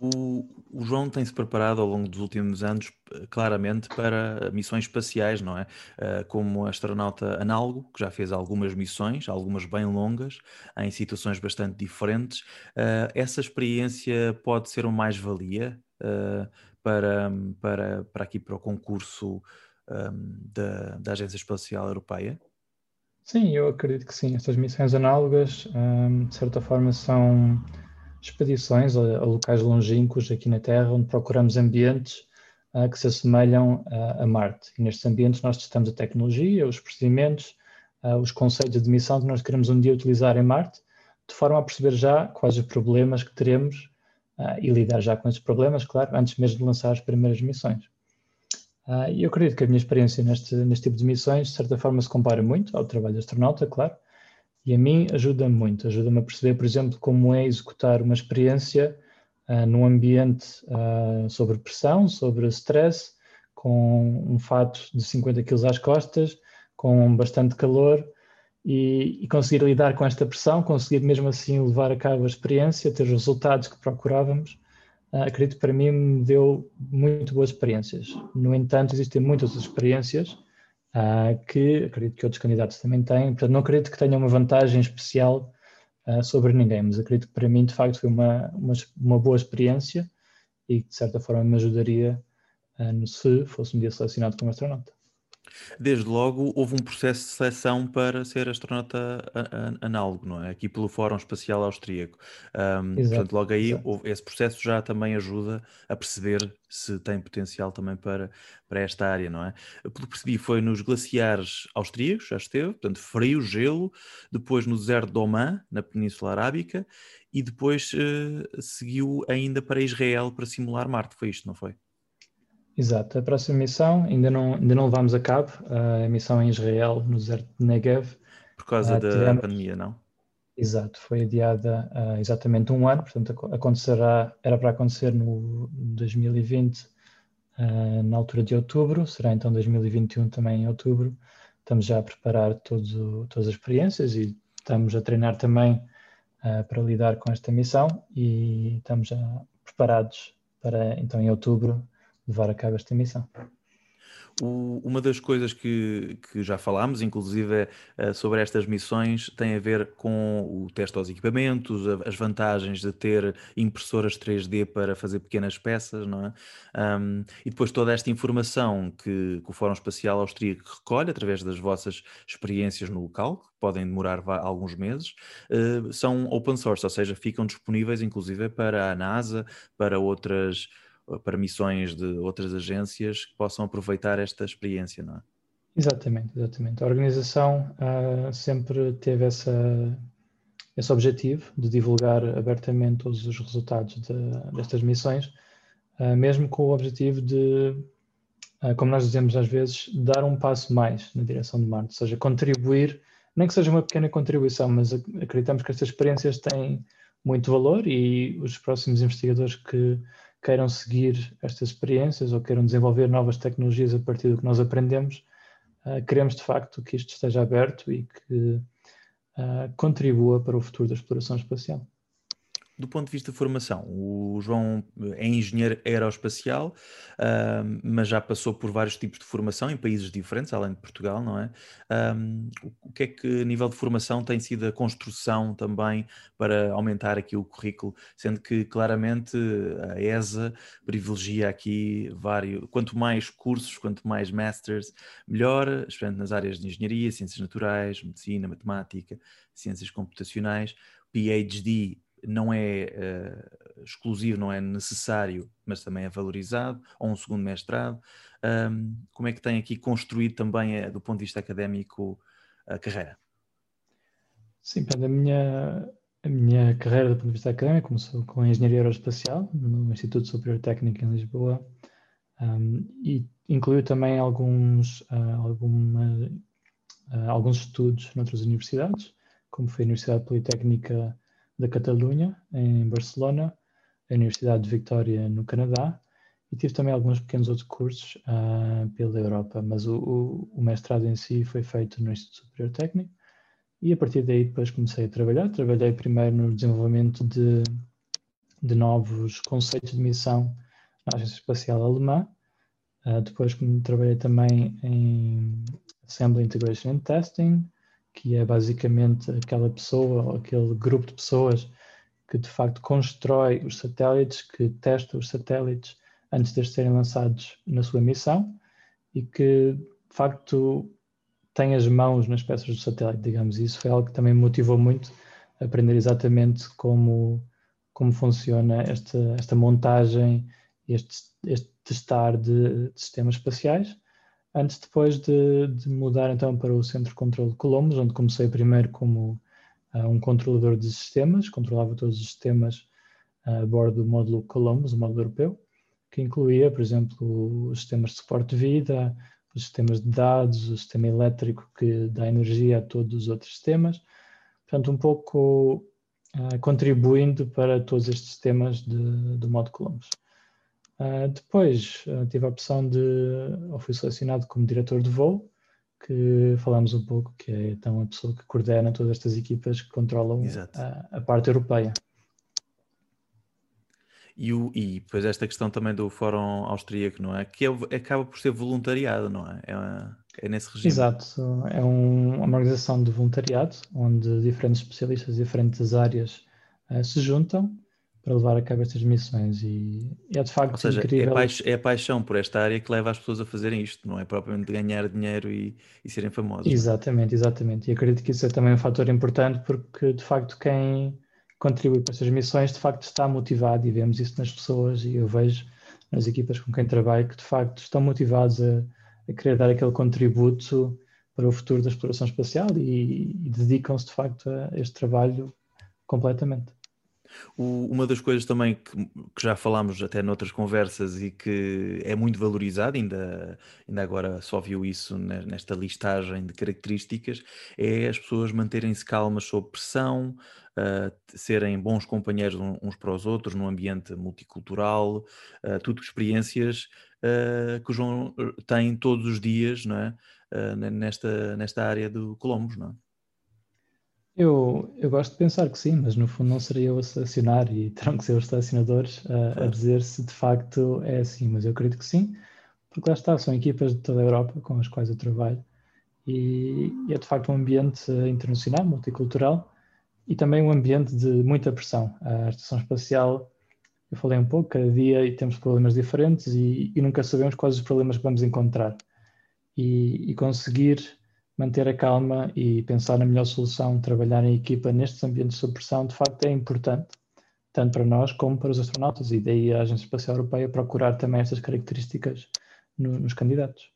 O, o, João tem-se preparado ao longo dos últimos anos claramente para missões espaciais, não é? Uh, como astronauta análogo, que já fez algumas missões, algumas bem longas, em situações bastante diferentes. Uh, essa experiência pode ser uma mais-valia uh, para, para, para aqui para o concurso um, da, da Agência Espacial Europeia? Sim, eu acredito que sim. Estas missões análogas, um, de certa forma, são expedições a, a, locais longínquos aqui na Terra, onde procuramos ambientes uh, que se assemelham uh, a Marte. E nestes ambientes nós testamos a tecnologia, os procedimentos, uh, os conceitos de missão que nós queremos um dia utilizar em Marte, de forma a perceber já quais os problemas que teremos uh, e lidar já com esses problemas, claro, antes mesmo de lançar as primeiras missões. Uh, eu acredito que a minha experiência neste, neste tipo de missões, de certa forma, se compara muito ao trabalho de astronauta, claro, e a mim ajuda-me muito, ajuda-me a perceber, por exemplo, como é executar uma experiência uh, num ambiente uh, sobre pressão, sobre stress, com um fato de 50 kg às costas, com bastante calor, e, e, conseguir lidar com esta pressão, conseguir mesmo assim levar a cabo a experiência, ter os resultados que procurávamos, uh, acredito que para mim me deu muito boas experiências. No entanto, existem muitas experiências uh, que acredito que outros candidatos também têm. Portanto, não acredito que tenha uma vantagem especial uh, sobre ninguém, mas acredito que para mim, de facto, foi uma, uma, uma boa experiência e que, de certa forma, me ajudaria se fosse um dia selecionado como astronauta. Desde logo houve um processo de seleção para ser astronauta análogo, não é? Aqui pelo Fórum Espacial Austríaco. Um, exato, portanto, logo aí esse processo já também ajuda a perceber se tem potencial também para, para esta área, não é? Pelo que percebi, foi nos glaciares austríacos, já esteve, portanto, frio, gelo, depois no deserto de Oman, na Península Arábica, e depois uh, seguiu ainda para Israel para simular Marte. Foi isto, não foi? Exato, a próxima missão ainda não, ainda não levamos a cabo, a missão em Israel, no deserto de Negev. Por causa uh, da tivemos... pandemia, não? Exato, foi adiada uh, exatamente um ano, portanto acontecerá, era para acontecer no 2020, uh, na altura de outubro, será então 2021 também em outubro. Estamos já a preparar todo, todas as experiências e estamos a treinar também uh, para lidar com esta missão e estamos já preparados para então em outubro levar a cabo esta missão. Uma das coisas que, que já falámos, inclusive uh, sobre estas missões, tem a ver com o teste aos equipamentos, as vantagens de ter impressoras 3D para fazer pequenas peças, não é? Um, e depois toda esta informação que, que, o Fórum Espacial Austríaco recolhe através das vossas experiências no local, que podem demorar alguns meses, uh, são open source, ou seja, ficam disponíveis inclusive para a NASA, para outras para missões de outras agências que possam aproveitar esta experiência, não é? Exatamente, exatamente. A organização uh, sempre teve essa, esse objetivo de divulgar abertamente todos os resultados de, destas missões, uh, mesmo com o objetivo de, uh, como nós dizemos às vezes, dar um passo mais na direção de Marte, ou seja, contribuir, nem que seja uma pequena contribuição, mas acreditamos que estas experiências têm muito valor e os próximos investigadores que queiram seguir estas experiências ou queiram desenvolver novas tecnologias a partir do que nós aprendemos, uh, queremos de facto que isto esteja aberto e que uh, contribua para o futuro da exploração espacial do ponto de vista de formação, o João é engenheiro aeroespacial, mas já passou por vários tipos de formação em países diferentes, além de Portugal, não é? O que é que, a nível de formação, tem sido a construção também para aumentar aqui o currículo, sendo que claramente a ESA privilegia aqui vários, quanto mais cursos, quanto mais masters, melhor, especialmente nas áreas de engenharia, ciências naturais, medicina, matemática, ciências computacionais, PhD não é uh, exclusivo, não é necessário, mas também é valorizado, ou um segundo mestrado. Um, como é que tem aqui construído também, uh, do ponto de vista académico, a carreira? Sim, a minha, a minha carreira do ponto de vista académico começou com Engenharia Aeroespacial no Instituto Superior Técnico em Lisboa um, e incluiu também alguns, uh, alguma, alguns estudos noutras universidades, como foi a Universidade Politécnica da Catalunha, em Barcelona, a Universidade de Victoria, no Canadá, e tive também alguns pequenos outros cursos uh, pela Europa, mas o, o, o, mestrado em si foi feito no Instituto Superior Técnico, e a partir daí depois comecei a trabalhar. Trabalhei primeiro no desenvolvimento de, de novos conceitos de missão na Agência Espacial Alemã, uh, depois trabalhei também em Assembly Integration and Testing, que é basicamente aquela pessoa ou aquele grupo de pessoas que de facto constrói os satélites, que testa os satélites antes de serem lançados na sua missão e que de facto tem as mãos nas peças do satélite, digamos. Isso foi algo que também me motivou muito a aprender exatamente como, como funciona esta, esta montagem, este, este testar de, de sistemas espaciais antes depois de, de, mudar então para o Centro de Controlo de Columbus, onde comecei primeiro como uh, um controlador de sistemas, controlava todos os sistemas uh, a bordo do módulo Columbus, o módulo europeu, que incluía, por exemplo, os sistemas de suporte de vida, os sistemas de dados, o sistema elétrico que dá energia a todos os outros sistemas, portanto um pouco uh, contribuindo para todos estes sistemas de, do módulo Columbus. Uh, depois uh, tive a opção de, ou fui selecionado como diretor de voo, que falamos um pouco, que é então a pessoa que coordena todas estas equipas que controlam a, a, parte europeia. E, o, e depois esta questão também do Fórum Austríaco, não é? Que é, acaba por ser voluntariado, não é? é. É nesse regime? Exato. É um, uma organização de voluntariado onde diferentes especialistas de diferentes áreas uh, se juntam para levar a cabo estas missões e, é de facto Ou seja, é incrível. É, paix é a paixão por esta área que leva as pessoas a fazerem isto, não é propriamente ganhar dinheiro e, e serem famosos. É? Exatamente, exatamente. E acredito que isso é também um fator importante porque de facto quem contribui para estas missões de facto está motivado e vemos isso nas pessoas e eu vejo nas equipas com quem trabalho que de facto estão motivados a, a querer dar aquele contributo para o futuro da exploração espacial e, e dedicam-se de facto a este trabalho completamente. O, uma das coisas também que, que, já falámos até noutras conversas e que é muito valorizado, ainda, ainda agora só viu isso nesta listagem de características, é as pessoas manterem-se calmas sob pressão, uh, serem bons companheiros uns para os outros num ambiente multicultural, uh, tudo experiências uh, que o João tem todos os dias não é? nesta, nesta área do Colombos, não é? Eu, eu gosto de pensar que sim, mas no fundo não seria eu a selecionar e terão que ser os selecionadores a, claro. a, dizer se de facto é assim, mas eu acredito que sim, porque lá está, são equipas de toda a Europa com as quais eu trabalho e, e é de facto um ambiente internacional, multicultural e também um ambiente de muita pressão. A estação espacial, eu falei um pouco, cada dia temos problemas diferentes e, e nunca sabemos quais os problemas que vamos encontrar. E, e conseguir manter a calma e pensar na melhor solução, trabalhar em equipa nestes ambientes de pressão, de facto é importante, tanto para nós como para os astronautas, e daí a Agência Espacial Europeia procurar também estas características no, nos candidatos.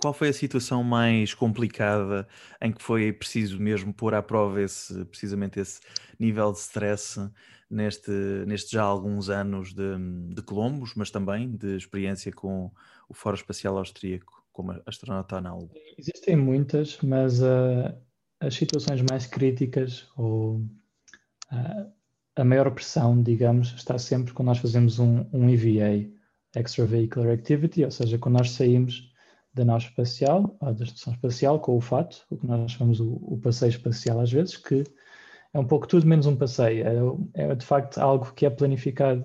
Qual foi a situação mais complicada em que foi preciso mesmo pôr à prova esse, precisamente esse nível de stress neste, neste já alguns anos de, de Colombos, mas também de experiência com o Fórum Espacial Austríaco? Como astronauta análogo? Existem muitas, mas uh, as situações mais críticas ou uh, a maior pressão, digamos, está sempre quando nós fazemos um, um EVA, Extravehicular Activity, ou seja, quando nós saímos da nave espacial, da estação espacial, com o fato, o que nós chamamos o, o passeio espacial às vezes, que é um pouco tudo menos um passeio. É, é de facto algo que é planificado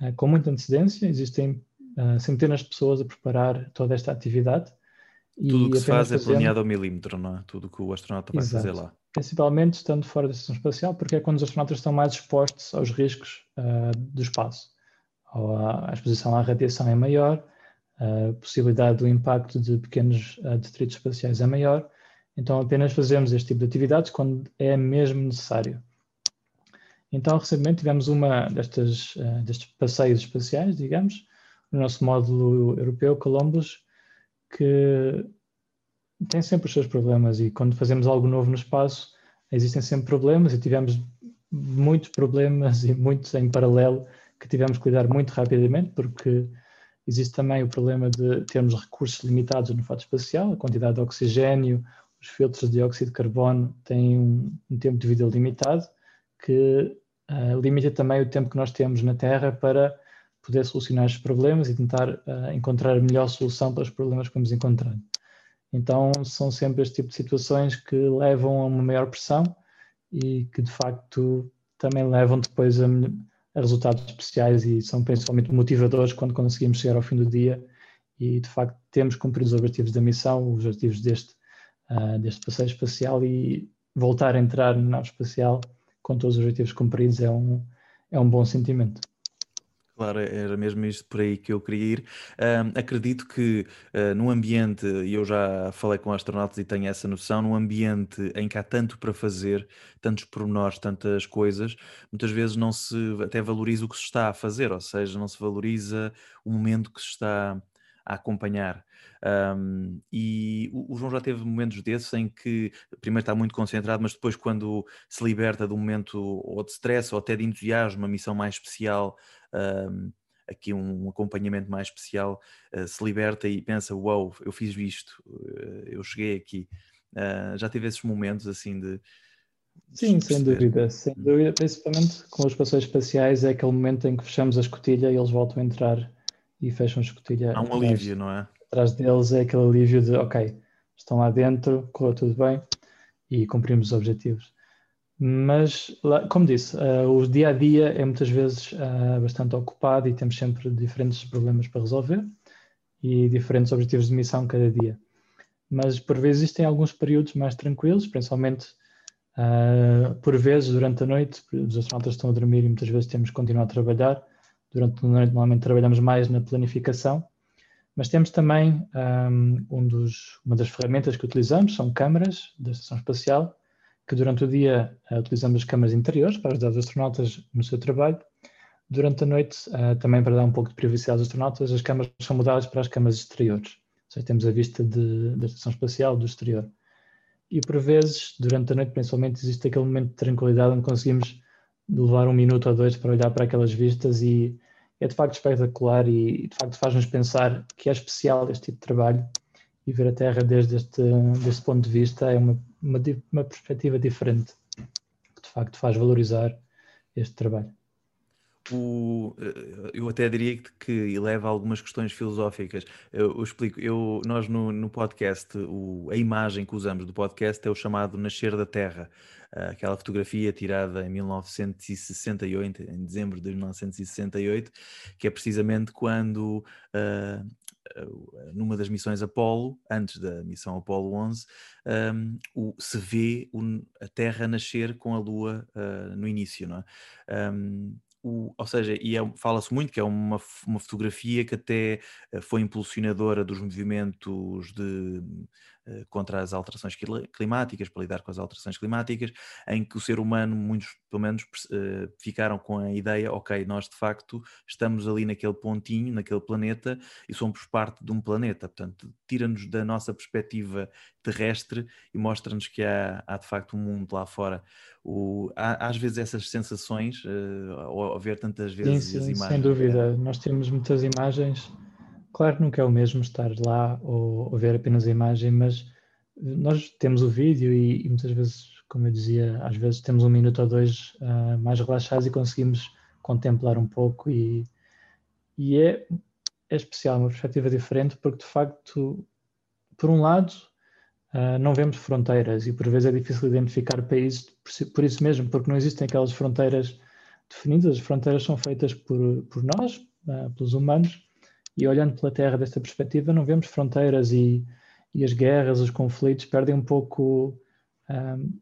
uh, com muita antecedência. Existem uh, centenas de pessoas a preparar toda esta atividade. Tudo o que se faz é planeado ao milímetro, não é? Tudo o que o astronauta vai Exato. fazer lá. Principalmente estando fora da estação espacial, porque é quando os astronautas estão mais expostos aos riscos uh, do espaço. Ou a, a, exposição à radiação é maior, a possibilidade do impacto de pequenos uh, detritos espaciais é maior, então apenas fazemos este tipo de atividades quando é mesmo necessário. Então, recentemente tivemos uma destas, uh, destes passeios espaciais, digamos, no nosso módulo europeu, Columbus, que tem sempre os seus problemas. E quando fazemos algo novo no espaço, existem sempre problemas e tivemos muitos problemas e muitos em paralelo que tivemos que lidar muito rapidamente, porque existe também o problema de termos recursos limitados no fato espacial, a quantidade de oxigênio, os filtros de dióxido de carbono têm um, um tempo de vida limitado, que uh, limita também o tempo que nós temos na Terra para poder solucionar estes problemas e tentar uh, encontrar a melhor solução para os problemas que vamos encontrando. Então, são sempre este tipo de situações que levam a uma maior pressão e que, de facto, também levam depois a, a resultados especiais e são principalmente motivadores quando conseguimos chegar ao fim do dia e, de facto, temos cumprido os objetivos da missão, os objetivos deste, uh, deste passeio espacial e voltar a entrar na nave espacial com todos os objetivos cumpridos é um, é um bom sentimento. Claro, era mesmo isto por aí que eu queria ir. Um, acredito que uh, num ambiente, e eu já falei com astronautas e tenho essa noção, num ambiente em que há tanto para fazer, tantos pormenores, tantas coisas, muitas vezes não se até valoriza o que se está a fazer, ou seja, não se valoriza o momento que se está a acompanhar. Um, e o, João já teve momentos desses em que primeiro está muito concentrado, mas depois, quando se liberta de um momento ou de stress ou até de entusiasmo, uma missão mais especial, um, aqui um acompanhamento mais especial, uh, se liberta e pensa: Uau, wow, eu fiz isto, uh, eu cheguei aqui. Uh, já teve esses momentos assim de. Sim, sem dúvida, sem hum. dúvida, principalmente com os passeios espaciais, é aquele momento em que fechamos a escotilha e eles voltam a entrar e fecham a escotilha. Há um atrás, alívio, não é? Atrás deles é aquele alívio de, ok, estão lá dentro, correu tudo bem e cumprimos os objetivos. Mas, como disse, uh, o dia a dia é muitas vezes uh, bastante ocupado e temos sempre diferentes problemas para resolver e diferentes objetivos de missão cada dia. mas por vezes existem alguns períodos mais tranquilos, principalmente uh, por vezes durante a noite, os astronautas estão a dormir e muitas vezes temos que continuar a trabalhar. Durante a noite normalmente trabalhamos mais na planificação, mas temos também um, um dos, uma das ferramentas que utilizamos, são câmaras da Estação Espacial, que durante o dia uh, utilizamos as câmaras interiores para ajudar os astronautas no seu trabalho. Durante a noite, uh, também para dar um pouco de privacidade aos astronautas, as câmaras são mudadas para as câmaras exteriores seja, temos a vista de, da estação espacial do exterior. E por vezes, durante a noite principalmente, existe aquele momento de tranquilidade onde conseguimos levar um minuto ou dois para olhar para aquelas vistas e é de facto espetacular e de facto faz-nos pensar que é especial este tipo de trabalho e ver a Terra desde este, deste ponto de vista é uma, uma, uma perspectiva diferente que de facto faz valorizar este trabalho o, eh, eu até diria que eleva algumas questões filosóficas. Eu, eu explico, eu, nós no, no podcast, o, a imagem que usamos do podcast é o chamado Nascer da Terra, eh, aquela fotografia tirada em 1968, em dezembro de 1968, que é precisamente quando, uh, numa das missões Apolo, antes da missão Apolo 11, um, o, se vê o, a Terra nascer com a Lua uh, no início, não é? Um, o, ou seja, e é, fala-se muito que é uma, uma fotografia que até eh, foi impulsionadora dos movimentos de eh, contra as alterações climáticas, para lidar com as alterações climáticas, em que o ser humano, muitos pelo menos, eh, ficaram com a ideia, ok, nós de facto estamos ali naquele pontinho, naquele planeta, e somos parte de um planeta, portanto, tira-nos da nossa perspectiva terrestre e mostra-nos que há, há, de facto um mundo lá fora. O, há, às vezes essas sensações, uh, ao ver tantas vezes sim, sim, as imagens. Sem dúvida, nós temos muitas imagens Claro que nunca é o mesmo estar lá ou, ou ver apenas a imagem, mas nós temos o vídeo e, e, muitas vezes, como eu dizia, às vezes temos um minuto ou dois uh, mais relaxados e conseguimos contemplar um pouco e, e é, é especial, uma perspectiva diferente porque de facto, por um lado, uh, não vemos fronteiras e por vezes é difícil identificar países por, por, isso mesmo, porque não existem aquelas fronteiras definidas, as fronteiras são feitas por, por nós, uh, pelos humanos, e olhando pela Terra desta perspectiva, não vemos fronteiras e, e as guerras, os conflitos perdem um pouco. Um,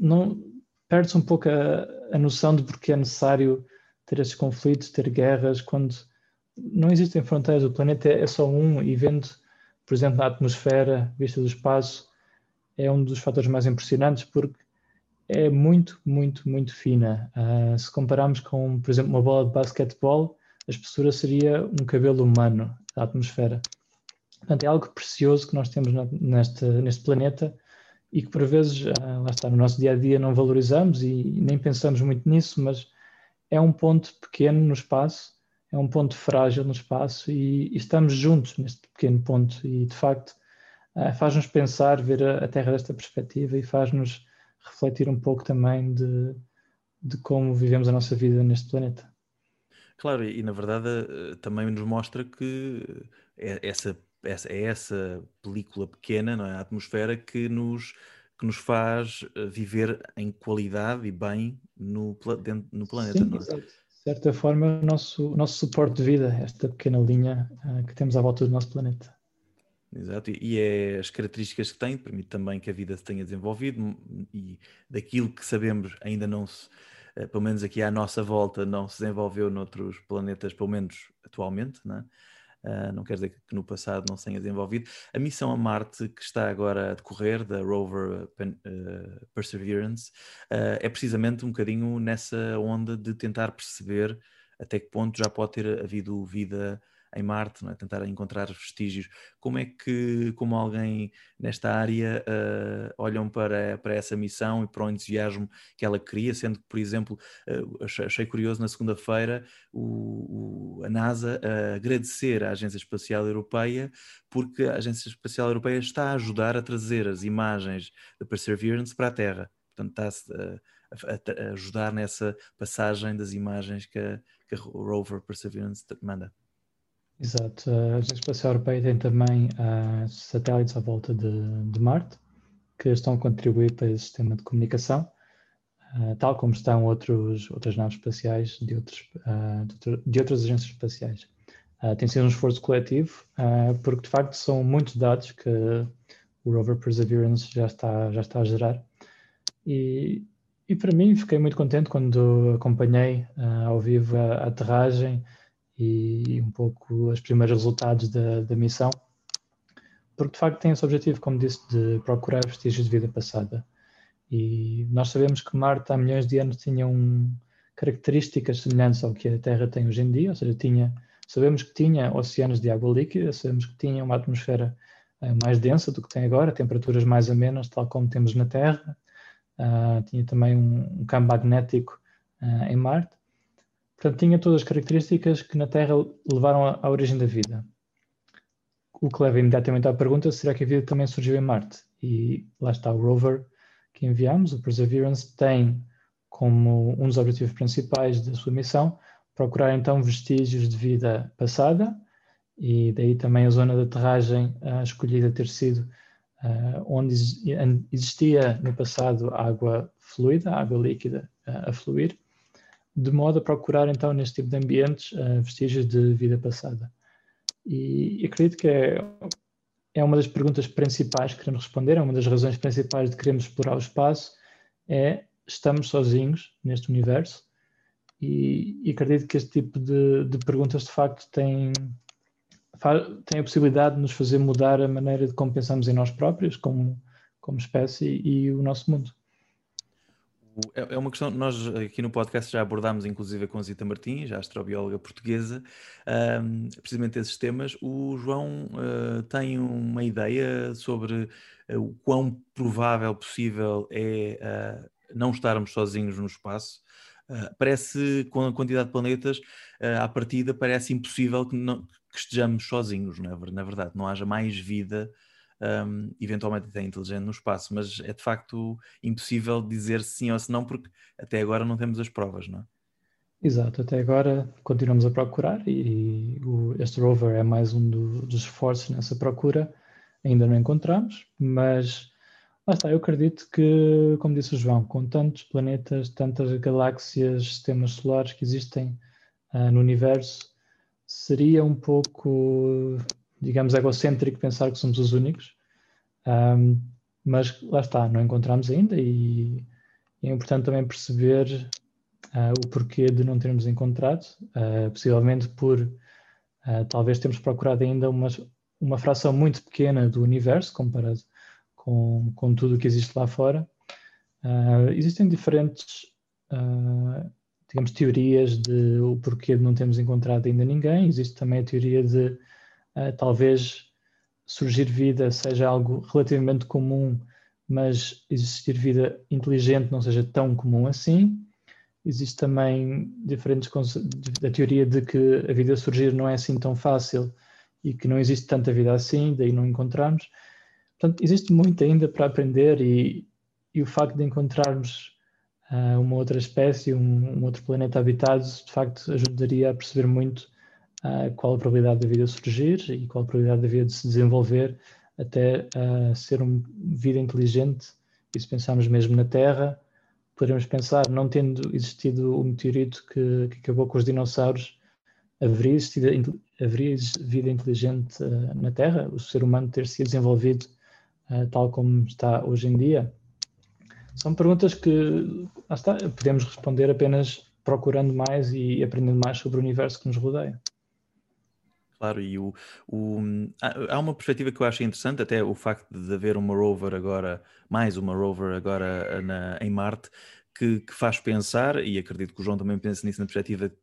não perde-se um pouco a, a, noção de porque é necessário ter esses conflitos, ter guerras, quando não existem fronteiras, o planeta é, é só um e vendo, por exemplo, na atmosfera, vista do espaço, é um dos fatores mais impressionantes porque é muito, muito, muito fina. Uh, se compararmos com, por exemplo, uma bola de basquetebol, a espessura seria um cabelo humano da atmosfera. Portanto, é algo precioso que nós temos neste, neste planeta e que por vezes, ah, lá está, no nosso dia a dia não valorizamos e nem pensamos muito nisso, mas é um ponto pequeno no espaço, é um ponto frágil no espaço e, e estamos juntos neste pequeno ponto e de facto ah, faz-nos pensar, ver a, a, Terra desta perspectiva e faz-nos refletir um pouco também de, de como vivemos a nossa vida neste planeta. Claro, e, na verdade eh, também nos mostra que é essa, essa, é essa película pequena, não é? a atmosfera, que nos, que nos faz eh, viver em qualidade e bem no, dentro, no planeta. Sim, não é? De certa forma, o nosso, nosso suporte de vida, esta pequena linha uh, que temos à volta do nosso planeta. Exato, e, é as características que tem, permite também que a vida se tenha desenvolvido e daquilo que sabemos ainda não se eh, pelo menos aqui à nossa volta, não se desenvolveu noutros planetas, pelo menos atualmente, não, é? uh, não quer dizer que no passado não se tenha desenvolvido. A missão a Marte, que está agora a decorrer, da rover uh, Perseverance, uh, é precisamente um bocadinho nessa onda de tentar perceber até que ponto já pode ter havido vida em Marte, é? tentar encontrar vestígios. Como é que, como alguém nesta área, uh, olham para, para essa missão e para o entusiasmo que ela cria, sendo que, por exemplo, uh, achei, curioso na segunda-feira a NASA uh, agradecer à Agência Espacial Europeia porque a Agência Espacial Europeia está a ajudar a trazer as imagens da Perseverance para a Terra. Portanto, está-se a, a, ajudar nessa passagem das imagens que que a rover Perseverance manda. Exato. A Agência Espacial Europeia tem também uh, satélites à volta de, de, Marte que estão a contribuir para esse sistema de comunicação, uh, tal como estão outros, outras naves espaciais de, outros, uh, de, de, outras agências espaciais. Tem sido um esforço coletivo, porque de facto são muitos dados que o rover Perseverance já está, já está a gerar. E, e para mim fiquei muito contente quando acompanhei ao vivo a, a, aterragem e um pouco os primeiros resultados da, da missão, porque de facto tem esse objetivo, como disse, de procurar vestígios de vida passada. E nós sabemos que Marte há milhões de anos tinha um, características semelhantes ao que a Terra tem hoje em dia, ou seja, tinha, sabemos que tinha oceanos de água líquida, sabemos que tinha uma atmosfera uh, mais densa do que tem agora, temperaturas mais amenas, tal como temos na Terra, uh, tinha também um, um campo magnético uh, em Marte. Portanto, tinha todas as características que na Terra levaram à, origem da vida. O que leva imediatamente à pergunta: será que a vida também surgiu em Marte? E lá está o rover que enviamos, o Perseverance, tem como um dos objetivos principais da sua missão procurar então vestígios de vida passada e daí também a zona de aterragem uh, escolhida ter sido uh, onde existia no passado água fluida, água líquida uh, a fluir, de modo a procurar então neste tipo de ambientes vestígios de vida passada. E acredito que é, é uma das perguntas principais que queremos responder, é uma das razões principais de queremos explorar o espaço, é estamos sozinhos neste universo e, e acredito que este tipo de, de perguntas de facto tem, tem a possibilidade de nos fazer mudar a maneira de como pensamos em nós próprios como, como espécie e o nosso mundo. É, é uma questão, nós aqui no podcast já abordámos, inclusive com a Zita Martins, a astrobióloga portuguesa, um, precisamente esses temas. O João uh, tem uma ideia sobre uh, o quão provável possível é uh, não estarmos sozinhos no espaço. Uh, parece, com a quantidade de planetas, uh, à partida, parece impossível que, não, que estejamos sozinhos, é? na verdade, não haja mais vida, um, eventualmente até inteligente no espaço, mas é de facto impossível dizer sim ou se não, porque até agora não temos as provas, não é? Exato, até agora continuamos a procurar e, o, este rover é mais um do, dos esforços nessa procura. Ainda não encontramos, mas Lá está, eu acredito que, como disse o João, com tantos planetas, tantas galáxias, sistemas solares que existem uh, no universo, seria um pouco, digamos, egocêntrico pensar que somos os únicos. Um, mas lá está, não encontramos ainda e, é importante também perceber uh, o porquê de não termos encontrado, uh, possivelmente por uh, talvez termos procurado ainda uma, uma fração muito pequena do universo comparado com, com tudo o que existe lá fora. Existem diferentes, digamos, teorias de o porquê de não termos encontrado ainda ninguém. Existe também a teoria de uh, talvez surgir vida seja algo relativamente comum, mas existir vida inteligente não seja tão comum assim. Existe também diferentes da teoria de que a vida surgir não é assim tão fácil e que não existe tanta vida assim, daí não encontramos. Portanto, existe muito ainda para aprender e, e o facto de encontrarmos uh, uma outra espécie, um, um, outro planeta habitado, de facto ajudaria a perceber muito uh, qual a probabilidade da vida surgir e qual a probabilidade da vida de se desenvolver até uh, ser uma vida inteligente. E se pensarmos mesmo na Terra, poderemos pensar, não tendo existido o meteorito que, que acabou com os dinossauros, haveria, existido, haveria vida inteligente na Terra? O ser humano ter se desenvolvido eh, tal como está hoje em dia? São perguntas que está, podemos responder apenas procurando mais e aprendendo mais sobre o universo que nos rodeia. Claro, e o, o, há uma perspectiva que eu acho interessante, até o facto de haver uma rover agora, mais uma rover agora na, em Marte, que, que, faz pensar, e acredito que o João também pensa nisso na perspectiva que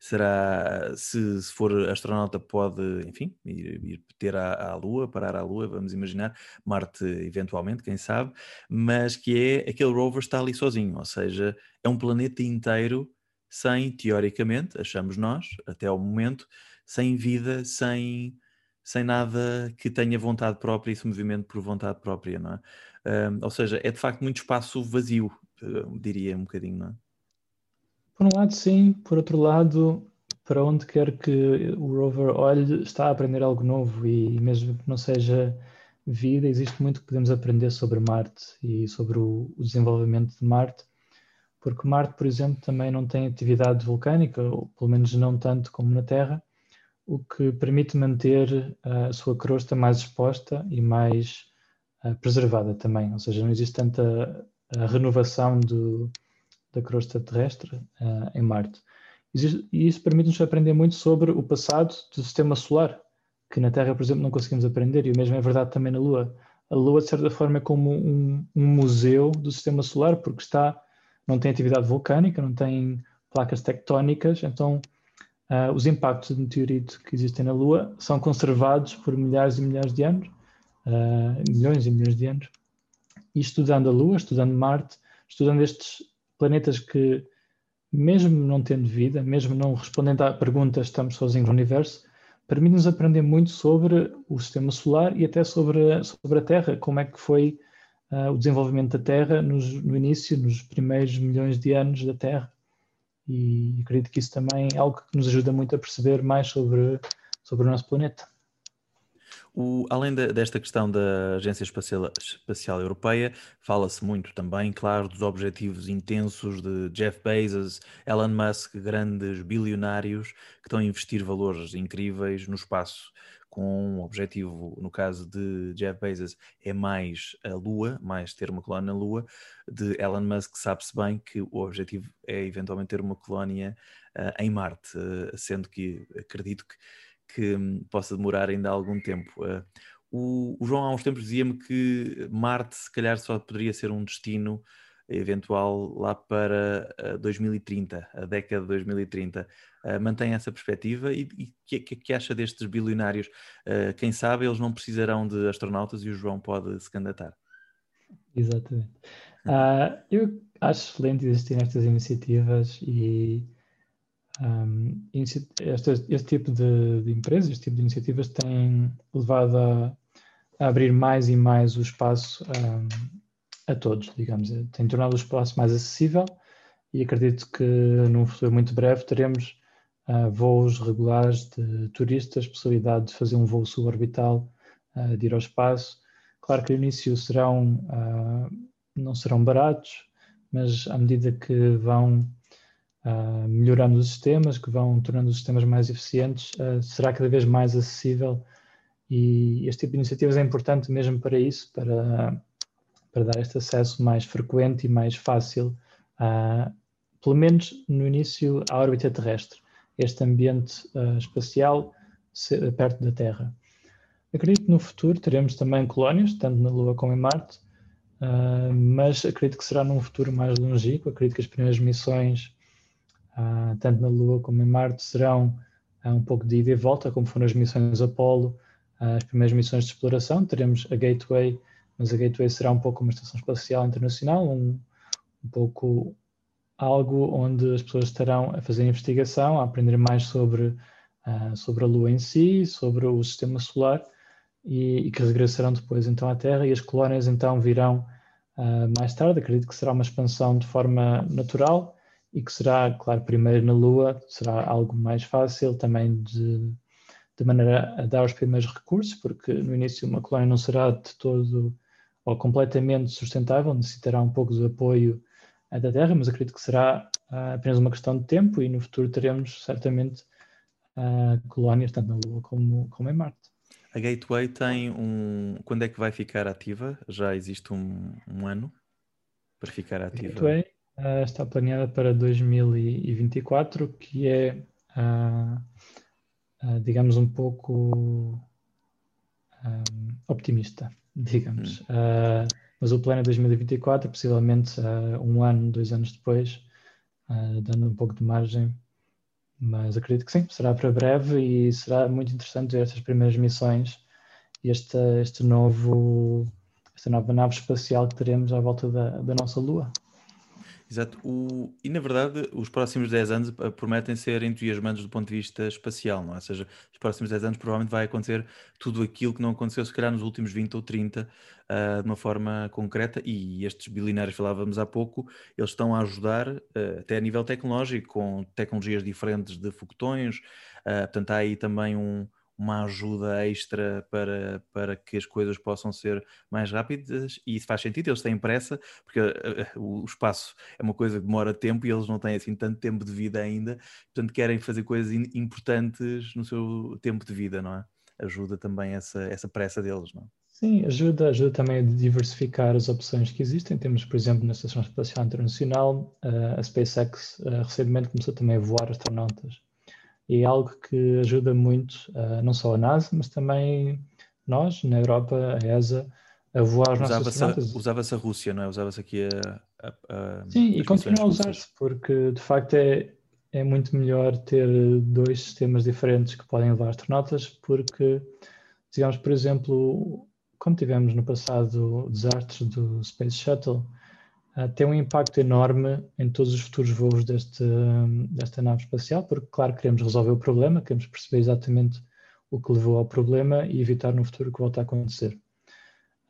será, se, se for astronauta, pode, enfim, ir, ir ter à, à, Lua, parar à Lua, vamos imaginar, Marte eventualmente, quem sabe, mas que é aquele rover está ali sozinho, ou seja, é um planeta inteiro sem, teoricamente, achamos nós, até ao momento, sem vida, sem, sem nada que tenha vontade própria e se movimento por vontade própria, não é? Ou seja, é de facto muito espaço vazio, diria um bocadinho, não é? Por um lado, sim, por outro lado, para onde quer que o rover olhe, está a aprender algo novo e mesmo que não seja vida, existe muito que podemos aprender sobre Marte e sobre o, o desenvolvimento de Marte, porque Marte, por exemplo, também não tem atividade vulcânica, ou pelo menos não tanto como na Terra, o que permite manter a sua crosta mais exposta e mais uh, preservada também, ou seja, não existe tanta renovação do, da crosta terrestre uh, em Marte. E isso permite-nos aprender muito sobre o passado do sistema solar, que na Terra, por exemplo, não conseguimos aprender, e o mesmo é verdade também na Lua. A Lua, de certa forma, é como um, um museu do sistema solar, porque está, não tem atividade vulcânica, não tem placas tectónicas, então uh, os impactos de meteorito que existem na Lua são conservados por milhares e milhares de anos, uh, milhões e milhões de anos. E estudando a Lua, estudando Marte, estudando estes planetas que, mesmo não tendo vida, mesmo não respondendo à pergunta estamos sozinhos no universo, permite-nos aprender muito sobre o sistema solar e até sobre, sobre a Terra, como é que foi uh, o desenvolvimento da Terra nos, no início, nos primeiros milhões de anos da Terra. E acredito que isso também é algo que nos ajuda muito a perceber mais sobre, sobre o nosso planeta. O, além de, desta questão da Agência Espacial, Espacial Europeia, fala-se muito também, claro, dos objetivos intensos de Jeff Bezos, Elon Musk, grandes bilionários que estão a investir valores incríveis no espaço com um objetivo, no caso de Jeff Bezos, é mais a Lua, mais ter uma colónia na Lua. De Elon Musk, sabe-se bem que o objetivo é eventualmente ter uma colónia uh, em Marte, uh, sendo que acredito que que hum, possa demorar ainda algum tempo. Uh, o, o, João há uns tempos dizia-me que Marte se calhar só poderia ser um destino eventual lá para 2030, a década de 2030. Uh, mantém essa perspectiva e o que, que, que, acha destes bilionários? Uh, quem sabe eles não precisarão de astronautas e o João pode se candidatar. Exatamente. Uh, eu acho excelente existirem estas iniciativas e um, este, este, tipo de, de, empresas, este tipo de iniciativas têm levado a, a abrir mais e mais o espaço um, a todos, digamos, tem tornado o espaço mais acessível e acredito que num futuro muito breve teremos uh, voos regulares de turistas, possibilidade de fazer um voo suborbital, uh, de ir ao espaço. Claro que no início serão, uh, não serão baratos, mas à medida que vão melhorando os sistemas, que vão tornando os sistemas mais eficientes, será cada vez mais acessível e este tipo de iniciativas é importante mesmo para isso, para, para dar este acesso mais frequente e mais fácil, uh, pelo menos no início, à órbita terrestre, este ambiente uh, espacial perto da Terra. Acredito que no futuro teremos também colónias, tanto na Lua como em Marte, uh, mas acredito que será num futuro mais longínquo. Acredito que as primeiras missões tanto na Lua como em Marte, serão um pouco de ida e volta, como foram as missões Apollo, as primeiras missões de exploração. Teremos a Gateway, mas a Gateway será um pouco uma estação espacial internacional, um, um pouco algo onde as pessoas estarão a fazer investigação, a aprender mais sobre, sobre a Lua em si, sobre o sistema solar. E, e, que regressarão depois então à Terra e as colónias então virão uh, mais tarde. Acredito que será uma expansão de forma natural e que será, claro, primeiro na Lua, será algo mais fácil também de, de maneira a dar os primeiros recursos, porque no início uma colónia não será de todo ou completamente sustentável, necessitará um pouco de apoio da Terra, mas acredito que será uh, apenas uma questão de tempo e no futuro teremos certamente uh, colónias tanto na Lua como, como em Marte. A Gateway tem um. Quando é que vai ficar ativa? Já existe um, um ano para ficar ativa? A Gateway uh, está planeada para 2024, que é, uh, uh, digamos, um pouco um, optimista, digamos. Hum. mas o plano é 2024, possivelmente um ano, dois anos depois, dando um pouco de margem. Mas acredito que sim, será para breve e será muito interessante ver estas primeiras missões e este, este novo, esta nova nave espacial que teremos à volta da, da nossa Lua. Exato. O... E na verdade, os próximos 10 anos eh, prometem ser entusiasmantes do ponto de vista espacial, não é? Ou seja, os próximos 10 anos provavelmente vai acontecer tudo aquilo que não aconteceu, se calhar, nos últimos 20 ou 30, uh, eh, de uma forma concreta. E estes bilionários, falávamos há pouco, eles estão a ajudar, uh, até a nível tecnológico, com tecnologias diferentes de foguetões. Uh, portanto, há aí também um, uma ajuda extra para, para que as coisas possam ser mais rápidas e isso faz sentido, eles têm pressa, porque uh, o espaço é uma coisa que demora tempo e eles não têm assim tanto tempo de vida ainda, portanto querem fazer coisas importantes no seu tempo de vida, não é? Ajuda também essa, essa pressa deles, não é? Sim, ajuda, ajuda também a diversificar as opções que existem. Temos, por exemplo, na Estação Espacial Internacional, a SpaceX recentemente começou também a voar astronautas e é algo que ajuda muito, uh, não só a NASA, mas também nós, na Europa, a ESA, a voar os nossos astronautas. Usava-se a Rússia, não é? Usava-se aqui a, a, a Sim, e continua a usar-se, porque de facto é, é muito melhor ter dois sistemas diferentes que podem levar astronautas, porque, digamos, por exemplo, como tivemos no passado desastres do Space Shuttle, uh, tem um impacto enorme em todos os futuros voos deste, desta nave espacial, porque, claro, queremos resolver o problema, queremos perceber exatamente o que levou ao problema e evitar no futuro que volte a acontecer.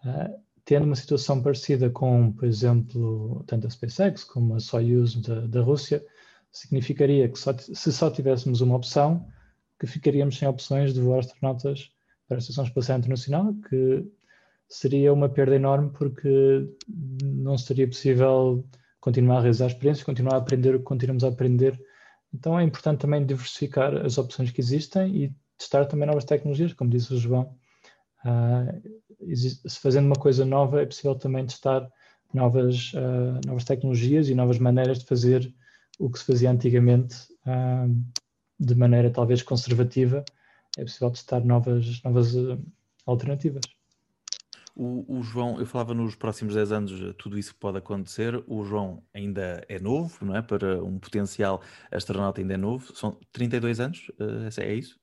Uh, tendo uma situação parecida com, por exemplo, tanto a SpaceX como a Soyuz da, da Rússia, significaria que só, se só tivéssemos uma opção, que ficaríamos sem opções de voar astronautas para a Estação Espacial Internacional, que seria uma perda enorme porque não seria possível continuar a realizar experiências, continuar a aprender o que continuamos a aprender. Então é importante também diversificar as opções que existem e testar também novas tecnologias, como disse o João. Uh, se fazendo uma coisa nova, é possível também testar novas, uh, novas tecnologias e novas maneiras de fazer o que se fazia antigamente uh, de maneira talvez conservativa. É possível testar novas, novas alternativas. O, o, João, eu falava nos próximos 10 anos tudo isso pode acontecer. O João ainda é novo, não é? Para um potencial astronauta ainda é novo. São 32 anos, uh, é isso?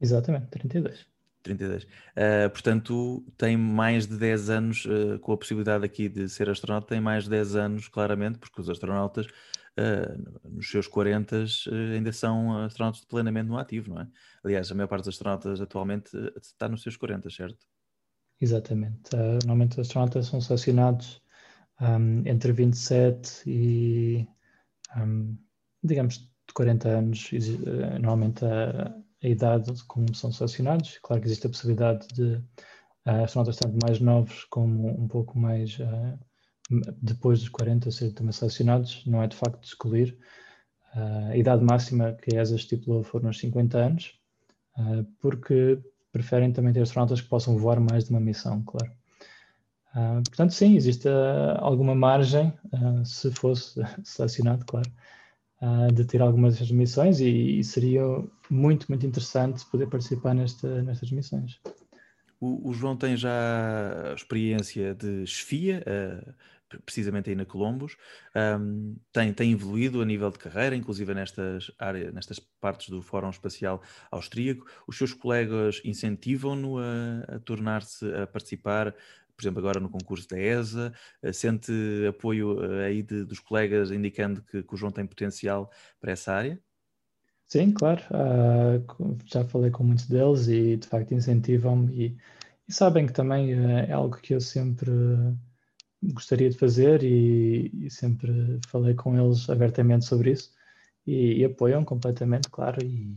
Exatamente, 32. 32. Uh, portanto, tem mais de 10 anos, uh, com a possibilidade aqui de ser astronauta, tem mais de 10 anos, claramente, porque os astronautas, uh, nos seus 40, ainda são astronautas plenamente no ativo, não é? Aliás, a maior parte dos astronautas atualmente está nos seus 40, certo? Exatamente. Uh, normalmente os astronautas são selecionados um, entre 27 e, um, digamos, de 40 anos, uh, normalmente a, a, idade como são selecionados. Claro que existe a possibilidade de uh, astronautas tanto mais novos como um pouco mais uh, depois dos 40 serem também selecionados. Não é de facto de escolher. a idade máxima que a ESA estipulou foram os 50 anos, porque preferem também ter astronautas que possam voar mais de uma missão, claro. Uh, portanto, sim, existe uh, alguma margem, uh, se fosse selecionado, claro, de ter algumas dessas missões e, e, seria muito, muito interessante poder participar nesta, nestas missões. O, o, João tem já experiência de chefia, precisamente aí na Colombos, um, tem, tem evoluído a nível de carreira, inclusive nestas áreas, nestas partes do Fórum Espacial Austríaco. Os seus colegas incentivam-no a, a tornar-se, a participar, por exemplo, agora no concurso da ESA, sente apoio eh, aí de, dos colegas indicando que, que, o João tem potencial para essa área? Sim, claro. Uh, já falei com muitos deles e de facto incentivam-me e, e, sabem que também uh, é algo que eu sempre gostaria de fazer e, e, sempre falei com eles abertamente sobre isso e, e apoiam completamente, claro, e,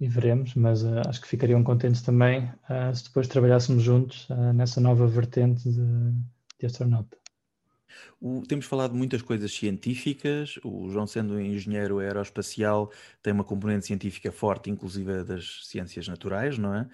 e veremos, mas uh, acho que ficariam contentes também uh, se depois trabalhássemos juntos uh, nessa nova vertente de, de astronauta. O, temos falado muitas coisas científicas, o João, sendo um engenheiro aeroespacial, tem uma componente científica forte, inclusive das ciências naturais, não é?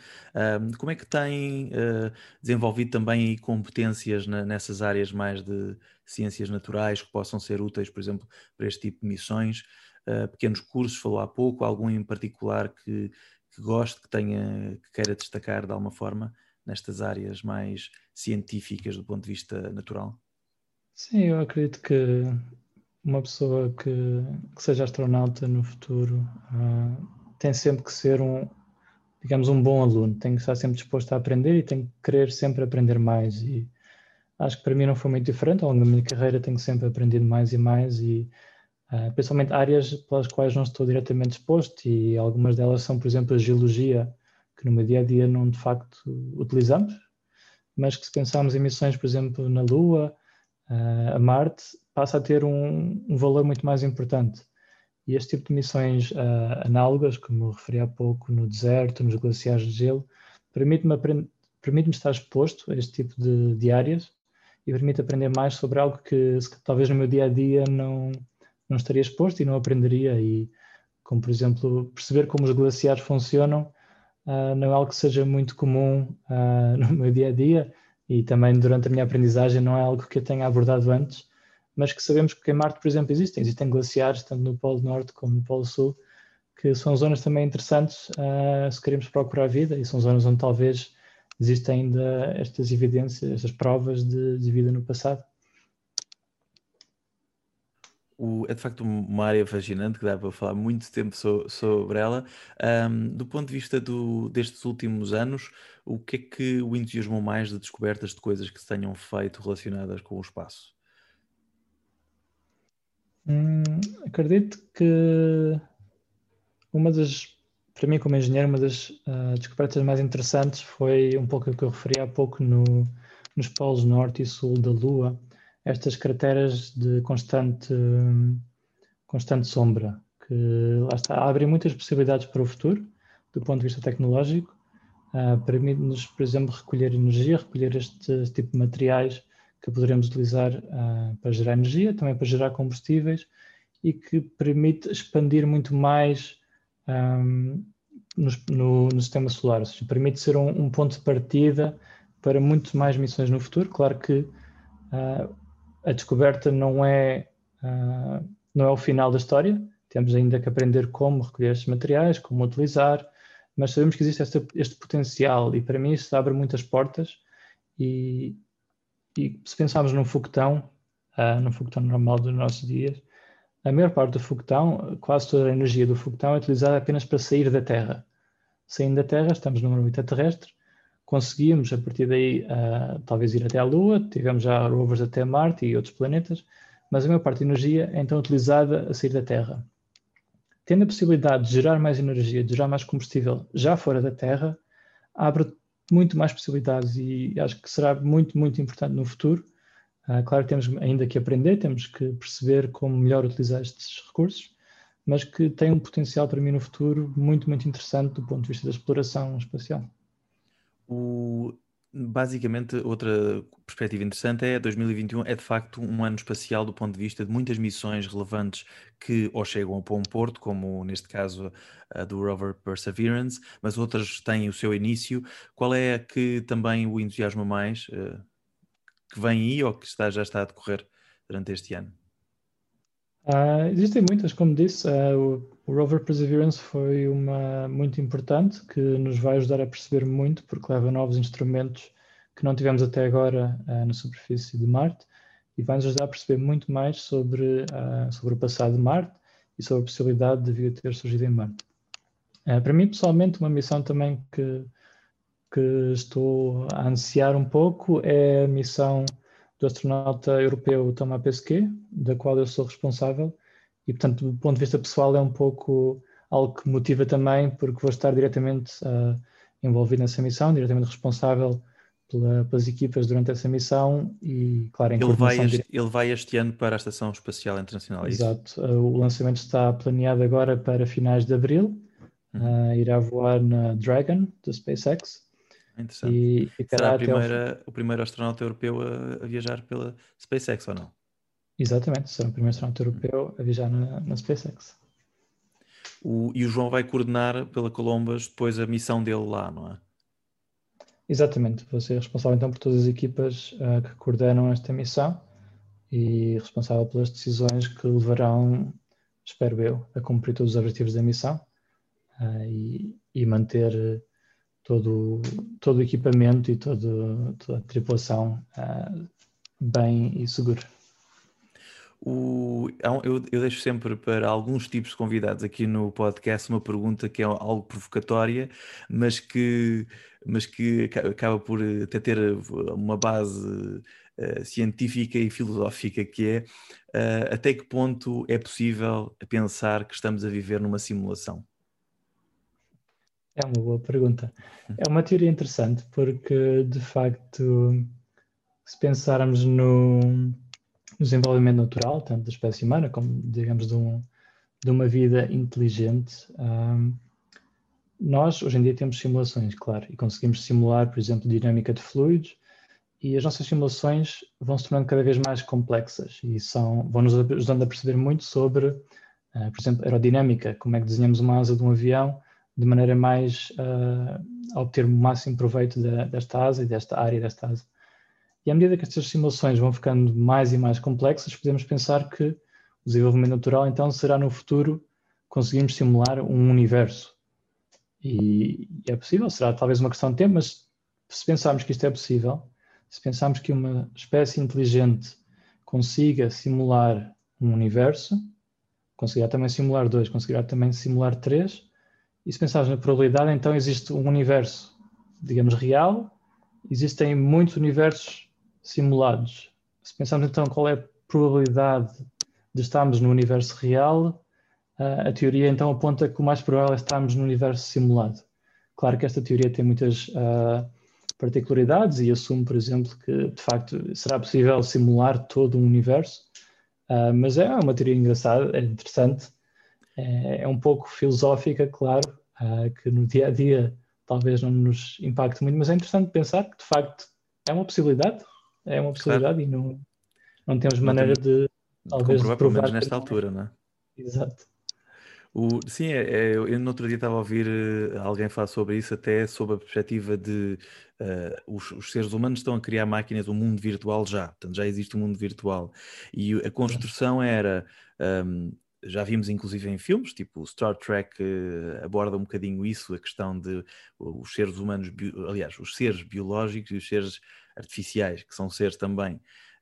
Como é que tem uh, desenvolvido também competências na, nessas áreas mais de ciências naturais que possam ser úteis, por exemplo, para este tipo de missões? Uh, pequenos cursos, falou há pouco, algum em particular que, que goste, que tenha, que queira destacar de alguma forma nestas áreas mais científicas do ponto de vista natural? Sim, eu acredito que uma pessoa que, que seja astronauta no futuro uh, tem sempre que ser um, digamos, um bom aluno, tem que estar sempre disposto a aprender e tem que querer sempre aprender mais. E acho que para mim não foi muito diferente, ao longo da minha carreira tenho sempre aprendido mais e mais e uh, principalmente áreas pelas quais não estou diretamente exposto e algumas delas são, por exemplo, a geologia, que no meu dia a dia não de facto utilizamos, mas que se pensarmos em missões, por exemplo, na Lua, uh, a Marte passa a ter um, um, valor muito mais importante. E este tipo de missões uh, análogas, como eu referi há pouco, no deserto, nos glaciares de gelo, permite-me permite estar exposto a este tipo de, de áreas e permite aprender mais sobre algo que, talvez no meu dia a dia não, não estaria exposto e não aprenderia. E, como por exemplo, perceber como os glaciares funcionam uh, não é algo que seja muito comum uh, no meu dia a dia e também durante a minha aprendizagem não é algo que eu tenha abordado antes, mas que sabemos que em Marte, por exemplo, existem. Existem glaciares, tanto no Polo Norte como no Polo Sul, que são zonas também interessantes uh, se queremos procurar vida e são zonas onde talvez existem ainda estas evidências, estas provas de, de vida no passado. O, é de facto uma área fascinante que dá para falar muito tempo so, sobre ela. Um, do ponto de vista do, destes últimos anos, o que é que o entusiasmou mais de descobertas de coisas que se tenham feito relacionadas com o espaço? Hum, acredito que uma das, para mim como engenheiro, uma das uh, descobertas mais interessantes foi um pouco o que eu referi há pouco no, nos polos norte e sul da Lua, estas crateras de constante, constante sombra, que lá está, abrem muitas possibilidades para o futuro, do ponto de vista tecnológico, uh, permite-nos, por exemplo, recolher energia, recolher este, tipo de materiais que poderemos utilizar uh, para gerar energia, também para gerar combustíveis e que permite expandir muito mais um, no, no, no, sistema solar, ou seja, permite ser um, um, ponto de partida para muito mais missões no futuro. Claro que a descoberta não é, uh, não é o final da história, temos ainda que aprender como recolher estes materiais, como utilizar, mas sabemos que existe este, este potencial e para mim isso abre muitas portas e, e se pensarmos num foguetão, uh, num foguetão normal dos nossos dias, a maior parte do foguetão, quase toda a energia do foguetão é utilizada apenas para sair da Terra. Saindo da Terra, estamos numa órbita terrestre, conseguimos a partir daí uh, talvez ir até à Lua, tivemos já rovers até Marte e outros planetas, mas a maior parte da energia é então utilizada a sair da Terra. Tendo a possibilidade de gerar mais energia, de gerar mais combustível já fora da Terra, abre muito mais possibilidades e acho que será muito, muito importante no futuro Uh, claro que temos ainda que aprender, temos que perceber como melhor utilizar estes recursos, mas que tem um potencial para mim no futuro muito, muito interessante do ponto de vista da exploração espacial. O, basicamente, outra perspectiva interessante é 2021 é de facto um ano espacial do ponto de vista de muitas missões relevantes que ou chegam a um porto, como neste caso a do rover Perseverance, mas outras têm o seu início. Qual é a que também o entusiasma mais? Uh, que vem aí ou que está, já está a decorrer durante este ano? Uh, existem muitas, como disse, uh, o, Rover Perseverance foi uma muito importante que nos vai ajudar a perceber muito porque leva novos instrumentos que não tivemos até agora uh, na superfície de Marte e vai nos ajudar a perceber muito mais sobre, sobre o passado de Marte e sobre a possibilidade de vida ter surgido em Marte. para mim, pessoalmente, uma missão também que, que estou a ansiar um pouco é a missão do astronauta europeu Thomas Pesquet, da qual eu sou responsável, e portanto, do ponto de vista pessoal, é um pouco algo que motiva também, porque vou estar diretamente uh, envolvido nessa missão, diretamente responsável pela, pelas equipas durante essa missão e, claro, em ele vai, este, ele vai este ano para a Estação Espacial Internacional, é Exato. Uh, o lançamento está planeado agora para finais de abril. Uhum. Uh, irá voar na Dragon, da SpaceX, Interessante. E, e Será a primeira, o... o primeiro astronauta europeu a, a, viajar pela SpaceX ou não? Exatamente, será o primeiro astronauta europeu a viajar na, na SpaceX. O, e o João vai coordenar pela Columbus depois a missão dele lá, não é? Exatamente, vou ser responsável então por todas as equipas uh, que coordenam esta missão e responsável pelas decisões que levarão, espero eu, a cumprir todos os objetivos da missão uh, e, e manter todo, todo o equipamento e todo, toda a tripulação uh, bem e seguro. O, eu, eu, deixo sempre para alguns tipos de convidados aqui no podcast uma pergunta que é algo provocatória, mas que, mas que acaba por até ter uma base uh, científica e filosófica, que é uh, até que ponto é possível pensar que estamos a viver numa simulação? É uma boa pergunta. É uma teoria interessante porque, de facto, se pensarmos no desenvolvimento natural, tanto da espécie humana como, digamos, de um, de uma vida inteligente, um, nós hoje em dia temos simulações, claro, e conseguimos simular, por exemplo, dinâmica de fluidos, e as nossas simulações vão se tornando cada vez mais complexas e são, vão nos ajudando a perceber muito sobre, uh, por exemplo, aerodinâmica, como é que desenhamos uma asa de um avião de maneira mais uh, a obter o máximo proveito de, desta asa e desta área desta asa. E à medida que estas simulações vão ficando mais e mais complexas, podemos pensar que o desenvolvimento natural então será no futuro conseguirmos simular um universo. E, e é possível, será talvez uma questão de tempo, mas se pensarmos que isto é possível, se pensarmos que uma espécie inteligente consiga simular um universo, conseguirá também simular dois, conseguirá também simular três, e se pensarmos na probabilidade, então existe um universo, digamos, real, existem muitos universos simulados. Se pensarmos então qual é a probabilidade de estarmos no universo real, a teoria então aponta que o mais provável é estarmos no universo simulado. Claro que esta teoria tem muitas uh, particularidades e assume, por exemplo, que de facto será possível simular todo um universo, uh, mas é uma teoria engraçada, é interessante, é, é um pouco filosófica, claro, uh, que no dia a dia talvez não nos impacte muito, mas é interessante pensar que de facto é uma possibilidade, é uma possibilidade claro. e não, não temos não maneira de talvez de provar nesta altura, não é? Exato. O, sim, é, é, eu no outro dia estava a ouvir uh, alguém falar sobre isso, até sob a perspectiva de uh, os, os, seres humanos estão a criar máquinas, um mundo virtual já, portanto já existe um mundo virtual. E a construção era um, já vimos inclusive em filmes, tipo Star Trek uh, aborda um bocadinho isso, a questão de os seres humanos, aliás, os seres biológicos e os seres artificiais, que são seres também,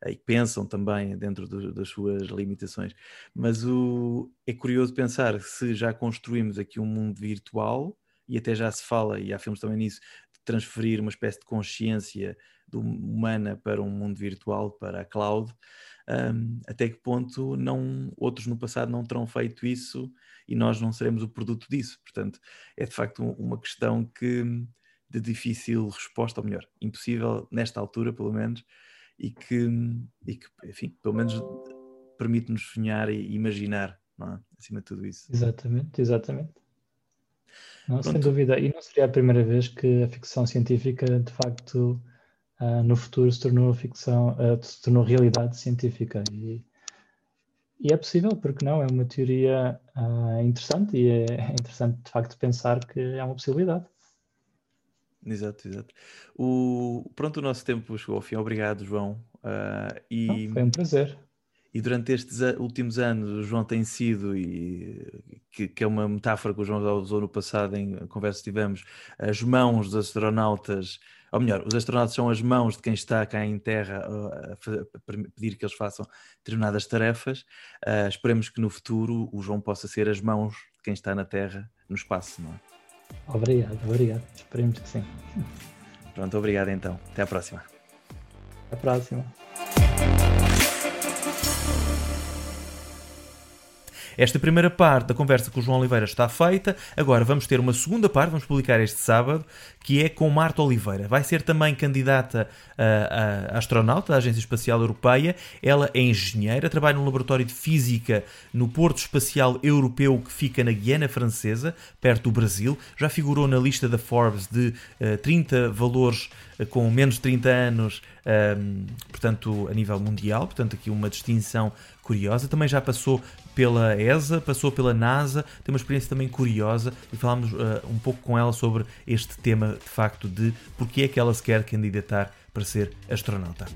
uh, e pensam também dentro do, das suas limitações. Mas o, é curioso pensar se já construímos aqui um mundo virtual, e até já se fala, e há filmes também nisso, de transferir uma espécie de consciência do, humana para um mundo virtual, para a cloud um, até que ponto não outros no passado não terão feito isso e nós não seremos o produto disso. Portanto, é de facto uma questão que de difícil resposta, ou melhor, impossível nesta altura, pelo menos, e que, e que enfim, pelo menos permite-nos sonhar e imaginar, não é? acima de tudo isso. Exatamente, exatamente. Não, sem dúvida, e não seria a primeira vez que a ficção científica de facto uh, no futuro se tornou ficção, uh, se tornou realidade científica. E, e, é possível, porque não? É uma teoria uh, interessante e é interessante de facto pensar que é uma possibilidade. Exato, exato. O, pronto, o nosso tempo chegou ao fim. Obrigado, João. e... foi um prazer. E durante estes últimos anos, o João tem sido, e que, que, é uma metáfora que o João usou no passado em conversa que tivemos, as mãos dos astronautas ou melhor, os astronautas são as mãos de quem está cá em Terra a, pedir que eles façam determinadas tarefas. Uh, esperemos que no futuro o João possa ser as mãos de quem está na Terra no espaço, não é? Obrigado, obrigado. Esperemos que sim. Pronto, obrigado então. Até à próxima. Até a próxima. Esta primeira parte da conversa com o João Oliveira está feita. Agora vamos ter uma segunda parte, vamos publicar este sábado, que é com Marta Oliveira. Vai ser também candidata a, a astronauta da Agência Espacial Europeia. Ela é engenheira, trabalha no laboratório de física no Porto Espacial Europeu que fica na Guiana Francesa, perto do Brasil. Já figurou na lista da Forbes de uh, 30 valores uh, com menos de 30 anos, um, portanto, a nível mundial. Portanto, aqui uma distinção curiosa. Também já passou pela ESA, passou pela NASA, tem uma experiência também curiosa e falámos uh, um pouco com ela sobre este tema de facto de porque é que ela se quer candidatar para ser astronauta.